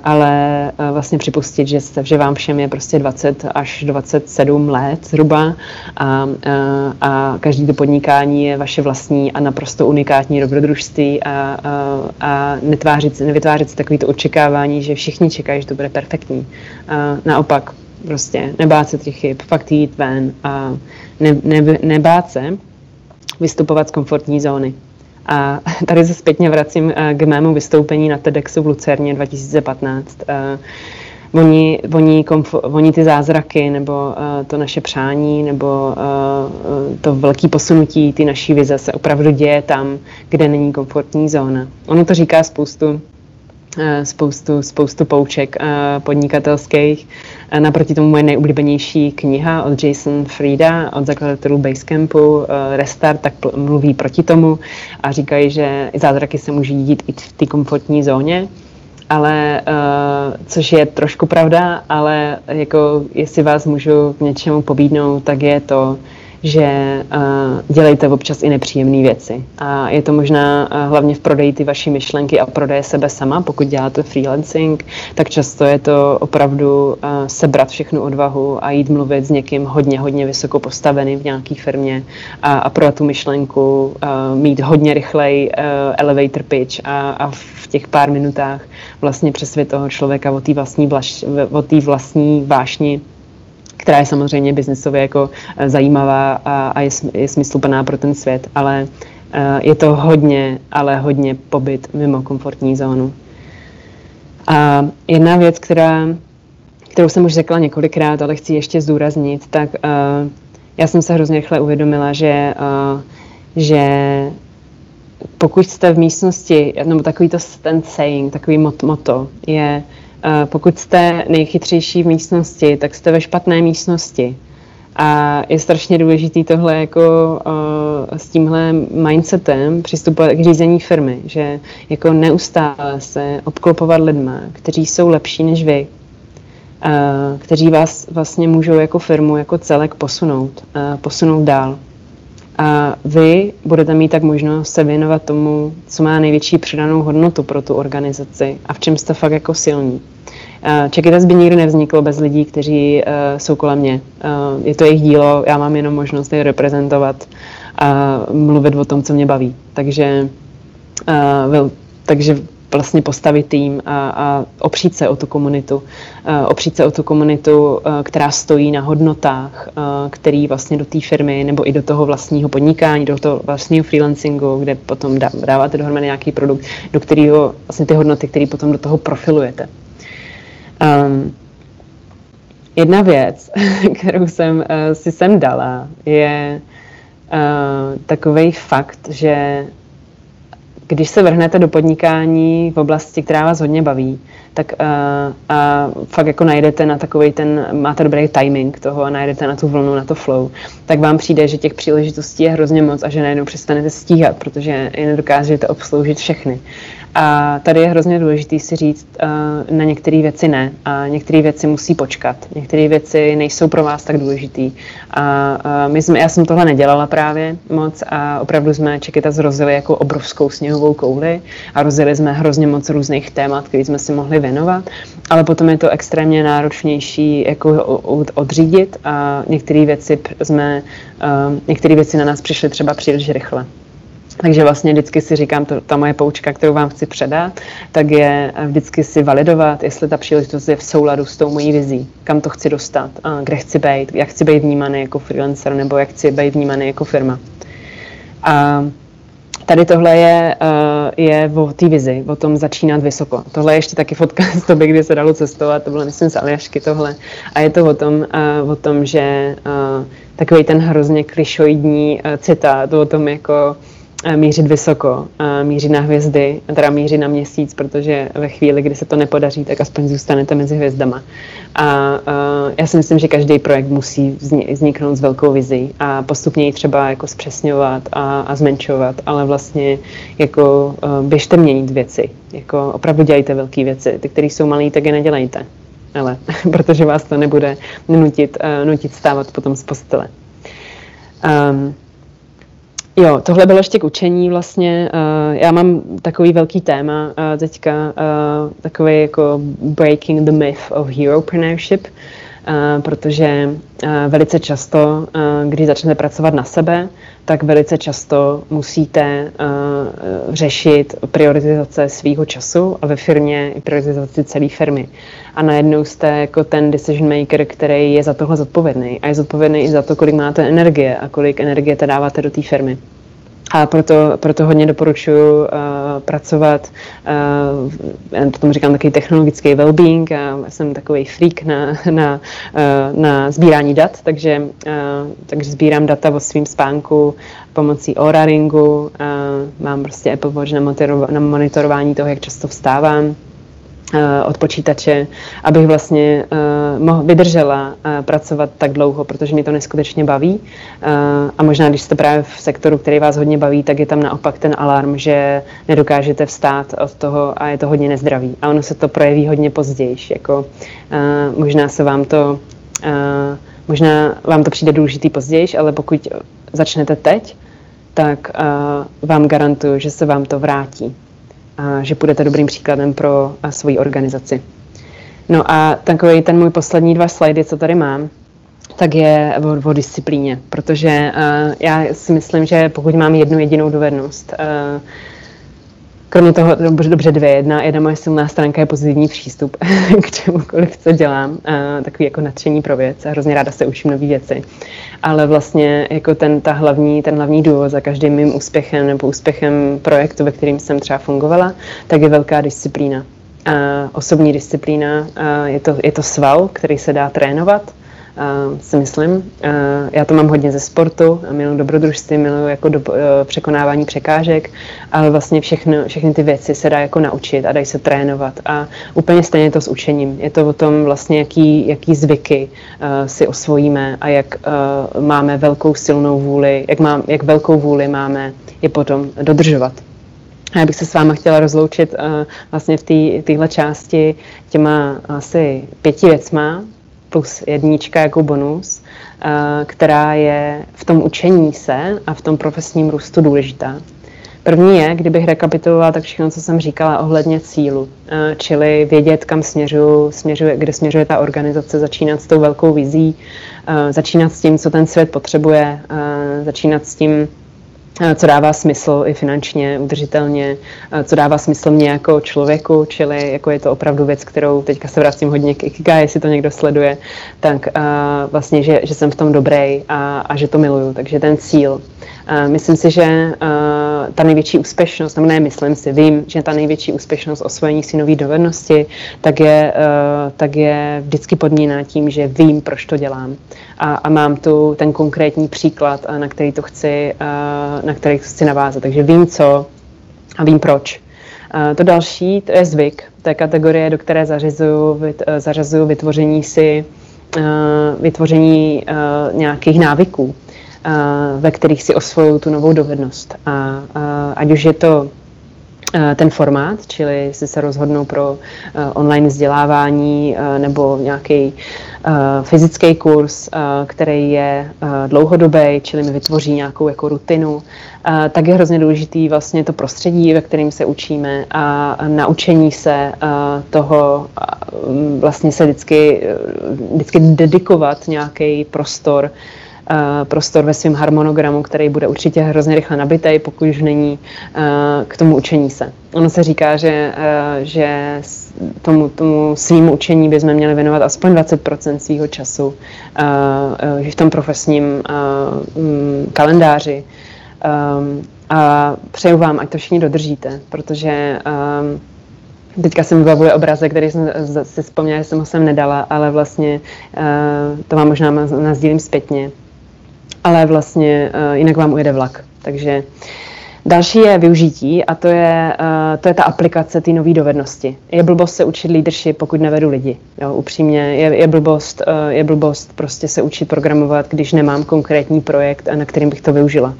ale vlastně připustit, že, jste, že vám všem je prostě 20 až 27 let zhruba a, a každý to podnikání je vaše vlastní a naprosto unikátní dobrodružství a, a, a netvářit, nevytvářet si takový to očekávání, že všichni čekají, že to bude perfektní. Uh, naopak, prostě nebát se těch chyb, fakt jít ven a ne, ne, nebát se vystupovat z komfortní zóny. A tady se zpětně vracím eh, k mému vystoupení na TEDxu v Lucerně 2015. Eh, oni, oni, komfo, oni ty zázraky, nebo uh, to naše přání, nebo uh, to velké posunutí, ty naší vize se opravdu děje tam, kde není komfortní zóna. Ono to říká spoustu spoustu, spoustu pouček eh, podnikatelských. Eh, naproti tomu moje nejoblíbenější kniha od Jason Frieda, od zakladatelů Basecampu, Restart, tak mluví proti tomu a říkají, že zázraky se můžou dít i v té komfortní zóně, ale což je trošku pravda, ale jako jestli vás můžu k něčemu pobídnout, tak je to, že uh, dělejte občas i nepříjemné věci. A je to možná uh, hlavně v prodeji ty vaší myšlenky a prodeje sebe sama. Pokud děláte freelancing, tak často je to opravdu uh, sebrat všechnu odvahu a jít mluvit s někým hodně, hodně vysoko postaveným v nějaké firmě a, a prodat tu myšlenku, uh, mít hodně rychlej uh, elevator pitch a, a v těch pár minutách vlastně přesvědčit toho člověka o té vlastní, vlastní vášni která je samozřejmě biznesově jako eh, zajímavá a, a je, je smysluplná pro ten svět, ale uh, je to hodně, ale hodně pobyt mimo komfortní zónu. A jedna věc, která, kterou jsem už řekla několikrát, ale chci ještě zdůraznit, tak uh, já jsem se hrozně rychle uvědomila, že, uh, že pokud jste v místnosti, nebo takový to ten saying, takový mot, moto je pokud jste nejchytřejší v místnosti, tak jste ve špatné místnosti. A je strašně důležitý tohle jako uh, s tímhle mindsetem přistupovat k řízení firmy, že jako neustále se obklopovat lidma, kteří jsou lepší než vy, uh, kteří vás vlastně můžou jako firmu, jako celek posunout, uh, posunout dál. A vy budete mít tak možnost se věnovat tomu, co má největší přidanou hodnotu pro tu organizaci a v čem jste fakt jako silní. Čekytas by nikdy nevzniklo bez lidí, kteří uh, jsou kolem mě. Uh, je to jejich dílo, já mám jenom možnost je reprezentovat a mluvit o tom, co mě baví. Takže, uh, takže vlastně postavit tým a, a opřít se o tu komunitu. Opřít se o tu komunitu, která stojí na hodnotách, který vlastně do té firmy nebo i do toho vlastního podnikání, do toho vlastního freelancingu, kde potom dáváte dohromady nějaký produkt, do kterého vlastně ty hodnoty, které potom do toho profilujete. Um, jedna věc, kterou jsem uh, si sem dala, je uh, takový fakt, že když se vrhnete do podnikání v oblasti, která vás hodně baví, tak uh, a fakt jako najdete na takový ten, máte dobrý timing toho a najdete na tu vlnu, na to flow, tak vám přijde, že těch příležitostí je hrozně moc a že najednou přestanete stíhat, protože je nedokážete obsloužit všechny. A tady je hrozně důležité si říct, uh, na některé věci ne. A některé věci musí počkat. Některé věci nejsou pro vás tak důležité. A my jsme, já jsem tohle nedělala právě moc a opravdu jsme Čekita zrozili jako obrovskou sněhovou kouli a rozjeli jsme hrozně moc různých témat, které jsme si mohli věnovat. Ale potom je to extrémně náročnější jako odřídit a některé věci jsme, uh, některé věci na nás přišly třeba příliš rychle. Takže vlastně vždycky si říkám, to, ta moje poučka, kterou vám chci předat, tak je vždycky si validovat, jestli ta příležitost je v souladu s tou mojí vizí, kam to chci dostat, a kde chci být, jak chci být vnímaný jako freelancer nebo jak chci být vnímaný jako firma. A tady tohle je, uh, je o té vizi, o tom začínat vysoko. Tohle je ještě taky fotka z doby, kdy se dalo cestovat, to bylo myslím z Aljašky tohle. A je to o tom, uh, o tom že takový ten hrozně klišoidní citát o tom jako mířit vysoko, mířit na hvězdy, teda mířit na měsíc, protože ve chvíli, kdy se to nepodaří, tak aspoň zůstanete mezi hvězdama. A, a já si myslím, že každý projekt musí vzniknout s velkou vizí a postupně ji třeba jako zpřesňovat a, a zmenšovat, ale vlastně jako běžte měnit věci. Jako opravdu dělejte velké věci. Ty, které jsou malé, tak je nedělejte. Ale, protože vás to nebude nutit, nutit stávat potom z postele. Um, Jo, tohle bylo ještě k učení vlastně. Uh, já mám takový velký téma uh, teďka, uh, takový jako breaking the myth of heropreneurship, protože velice často, když začnete pracovat na sebe, tak velice často musíte uh, řešit prioritizace svého času a ve firmě i prioritizaci celé firmy. A najednou jste jako ten decision maker, který je za tohle zodpovědný. A je zodpovědný i za to, kolik máte energie a kolik energie te dáváte do té firmy. A proto, proto hodně doporučuji uh, pracovat, uh, já tomu říkám takový technologický well-being, uh, jsem takový freak na, na, uh, na sbírání dat, takže, uh, takže sbírám data o svým spánku pomocí Oura-ringu, uh, mám prostě Apple Watch na, na monitorování toho, jak často vstávám, od počítače, abych vlastně uh, vydržela uh, pracovat tak dlouho, protože mě to neskutečně baví. A možná, když jste právě v sektoru, který vás hodně baví, tak je tam naopak ten alarm, že nedokážete vstát od toho a je to hodně nezdravý. A ono se to projeví hodně později. Jako, možná se vám to možná vám to přijde důležitý později, ale pokud začnete teď, tak vám garantuju, že se vám to vrátí. A že budete dobrým příkladem pro svoji organizaci. No a takový ten můj poslední dva slajdy, co tady mám, tak je o, o disciplíně, protože uh, já si myslím, že pokud mám jednu jedinou dovednost, uh, kromě toho, dobře, dobře dvě, jedna, jedna moje silná stránka je pozitivní přístup k čemukoliv, co dělám, uh, takový jako nadšení pro věc a hrozně ráda se učím nové věci. Ale vlastně jako ten, ta hlavní, ten hlavní důvod za každým mým úspěchem nebo úspěchem projektu, ve kterým jsem třeba fungovala, tak je velká disciplína. Uh, osobní disciplína, uh, je, to, je to sval, který se dá trénovat, uh, si myslím. Uh, já to mám hodně ze sportu, miluji dobrodružství, miluji jako do, uh, překonávání překážek, ale vlastně všechno, všechny ty věci se dá jako naučit a dají se trénovat. A úplně stejně to s učením. Je to o tom vlastně, jaký, jaký zvyky uh, si osvojíme a jak uh, máme velkou silnou vůli, jak, mám, jak velkou vůli máme je potom dodržovat. A já bych se s váma chtěla rozloučit uh, vlastně v téhle části těma asi pěti věcma, plus jednička jako bonus, uh, která je v tom učení se a v tom profesním růstu důležitá. První je, kdybych rekapitulovala tak všechno, co jsem říkala ohledně cílu, eh, čili vědět, kam směřuju, směřuje, kde směřuje ta organizace, začínat s tou velkou vizí, začínat s tím, co ten svět potřebuje, začínat s tím, Eh, co dává smysl i finančně, udržitelně, co dává smysl mě jako člověku, čili jako je to opravdu věc, kterou teďka se vracím hodně k Ikigai, jestli to někdo sleduje, tak uh, vlastně, že, že jsem v tom dobrý a, a že to miluju, takže ten cíl. Uh, myslím si, že uh, ta největší úspěšnost, nebo ne, myslím si, vím, že ta největší úspěšnost osvojení si nové dovednosti, tak je, uh, tak je vždycky podmíná tím, že vím, proč to dělám. A, a mám tu ten konkrétní příklad, na který to chci, na který chci navázat. Takže vím co a vím proč. To další, to je zvyk. To je kategorie, do které zařazuju, zařazuju vytvoření si vytvoření nějakých návyků, ve kterých si osvojuju tu novou dovednost. A ať už je to ten formát, čili jestli se rozhodnou pro online vzdělávání nebo nějaký fyzický kurz, který je dlouhodobý, čili mi vytvoří nějakou jako rutinu, tak je hrozně důležitý vlastně to prostředí, ve kterém se učíme a naučení se toho vlastně se vždycky, vždycky dedikovat nějaký prostor prostor ve svém harmonogramu, který bude určitě hrozně rychle nabitý, pokud už není eh, k tomu učení se. Ono se říká, že, eh, že tomu, tomu svým učení bychom měli věnovat aspoň 20% svého času v tom profesním mm, kalendáři. A přeju vám, ať to všichni dodržíte, protože Teďka jsem vybavuje obrazek, který jsem si vzpomněla, že jsem ho sem nedala, ale vlastně to vám možná nazdílím zpětně ale vlastně uh, jinak vám ujede vlak. Takže další je využití a to je, uh, to je ta aplikace té nové dovednosti. Je blbost se učit leadership, pokud nevedu lidi. Jo, upřímně je, je, blbost, uh, je blbost prostě se učit programovat, když nemám konkrétní projekt, na kterým bych to využila.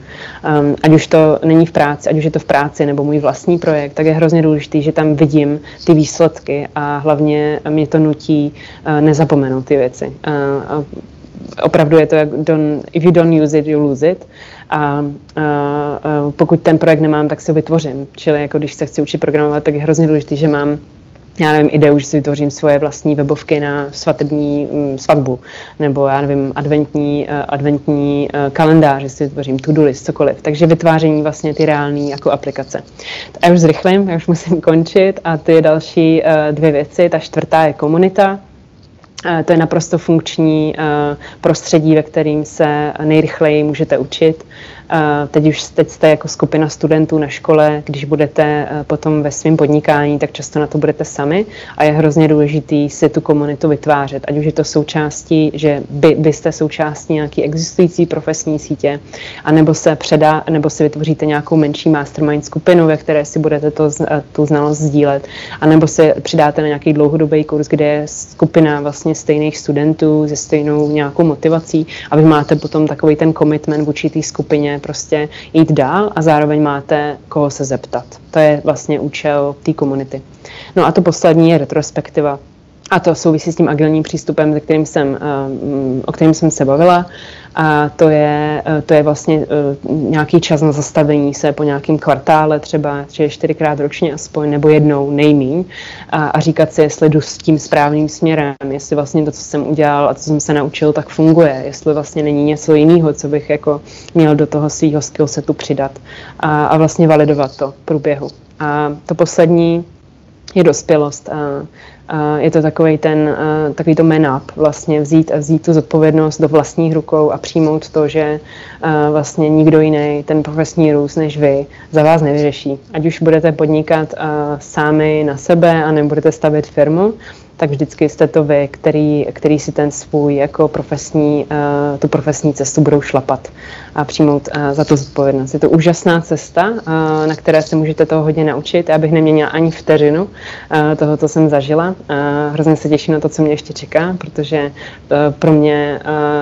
Um, ať už to není v práci, ať už je to v práci nebo můj vlastní projekt, tak je hrozně důležité, že tam vidím ty výsledky a hlavně mě to nutí uh, nezapomenout ty věci. Uh, opravdu je to jak don't, if you don't use it, you lose it. A, a, a pokud ten projekt nemám, tak si ho vytvořím. Čili jako když se chci učit programovat, tak je hrozně důležité, že mám já nevím, ideu, že si vytvořím svoje vlastní webovky na svatební um, svatbu, nebo já nevím, adventní, uh, adventní uh, kalendář, že si vytvořím to-do list, cokoliv. Takže vytváření vlastně ty reální jako aplikace. Já už zrychlím, já už musím končit a ty další uh, dvě věci. Ta čtvrtá je komunita, to je naprosto funkční prostředí, ve kterým se nejrychleji můžete učit. Teď už teď jste jako skupina studentů na škole, když budete eh, potom ve svém podnikání, tak často na to budete sami. A je hrozně důležitý si tu komunitu vytvářet, ať už je to součástí, že by, byste součástí nějaký existující profesní sítě, anebo se předá, nebo si vytvoříte nějakou menší mastermind skupinu, ve které si budete to, tu znalost sdílet, anebo si přidáte na nějaký dlouhodobý kurz, kde je skupina vlastně stejných studentů se stejnou nějakou motivací a vy máte potom takový ten commitment vůči té skupině, prostě jít dál a zároveň máte koho se zeptat. To je vlastně účel té komunity. No a to poslední je retrospektiva. A to souvisí s tím agilním přístupem, se kterým jsem, o kterým jsem se bavila. A to je, to je vlastně nějaký čas na zastavení se po nějakém kvartále, třeba tři, čtyřikrát ročně aspoň, nebo jednou nejmíň. A, a říkat si, jestli jdu s tím správným směrem, jestli vlastně to, co jsem udělal a co jsem se naučil, tak funguje, jestli vlastně není něco jiného, co bych jako měl do toho svého skillsetu přidat a, a vlastně validovat to v průběhu. A to poslední je dospělost. A je to takový ten, takový to man up, vlastně vzít a vzít tu zodpovědnost do vlastních rukou a přijmout to, že vlastně nikdo jiný ten profesní růst než vy za vás nevyřeší. Ať už budete podnikat sami na sebe a nebudete stavit firmu, tak vždycky jste to vy, který, který si ten svůj jako profesní, uh, tu profesní cestu budou šlapat a přijmout uh, za to zodpovědnost. Je to úžasná cesta, uh, na které se můžete toho hodně naučit. Já bych neměnila ani vteřinu toho, co jsem zažila. Hrozně se těším na to, co mě ještě čeká, protože pro mě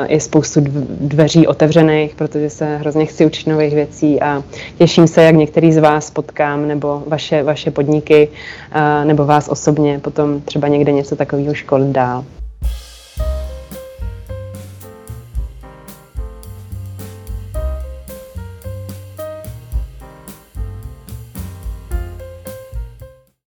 je spoustu dveří otevřených, protože se hrozně chci učit nových věcí a těším se, jak některý z vás potkám, nebo vaše, vaše podniky, nebo vás osobně potom třeba někde něco takového školit dál.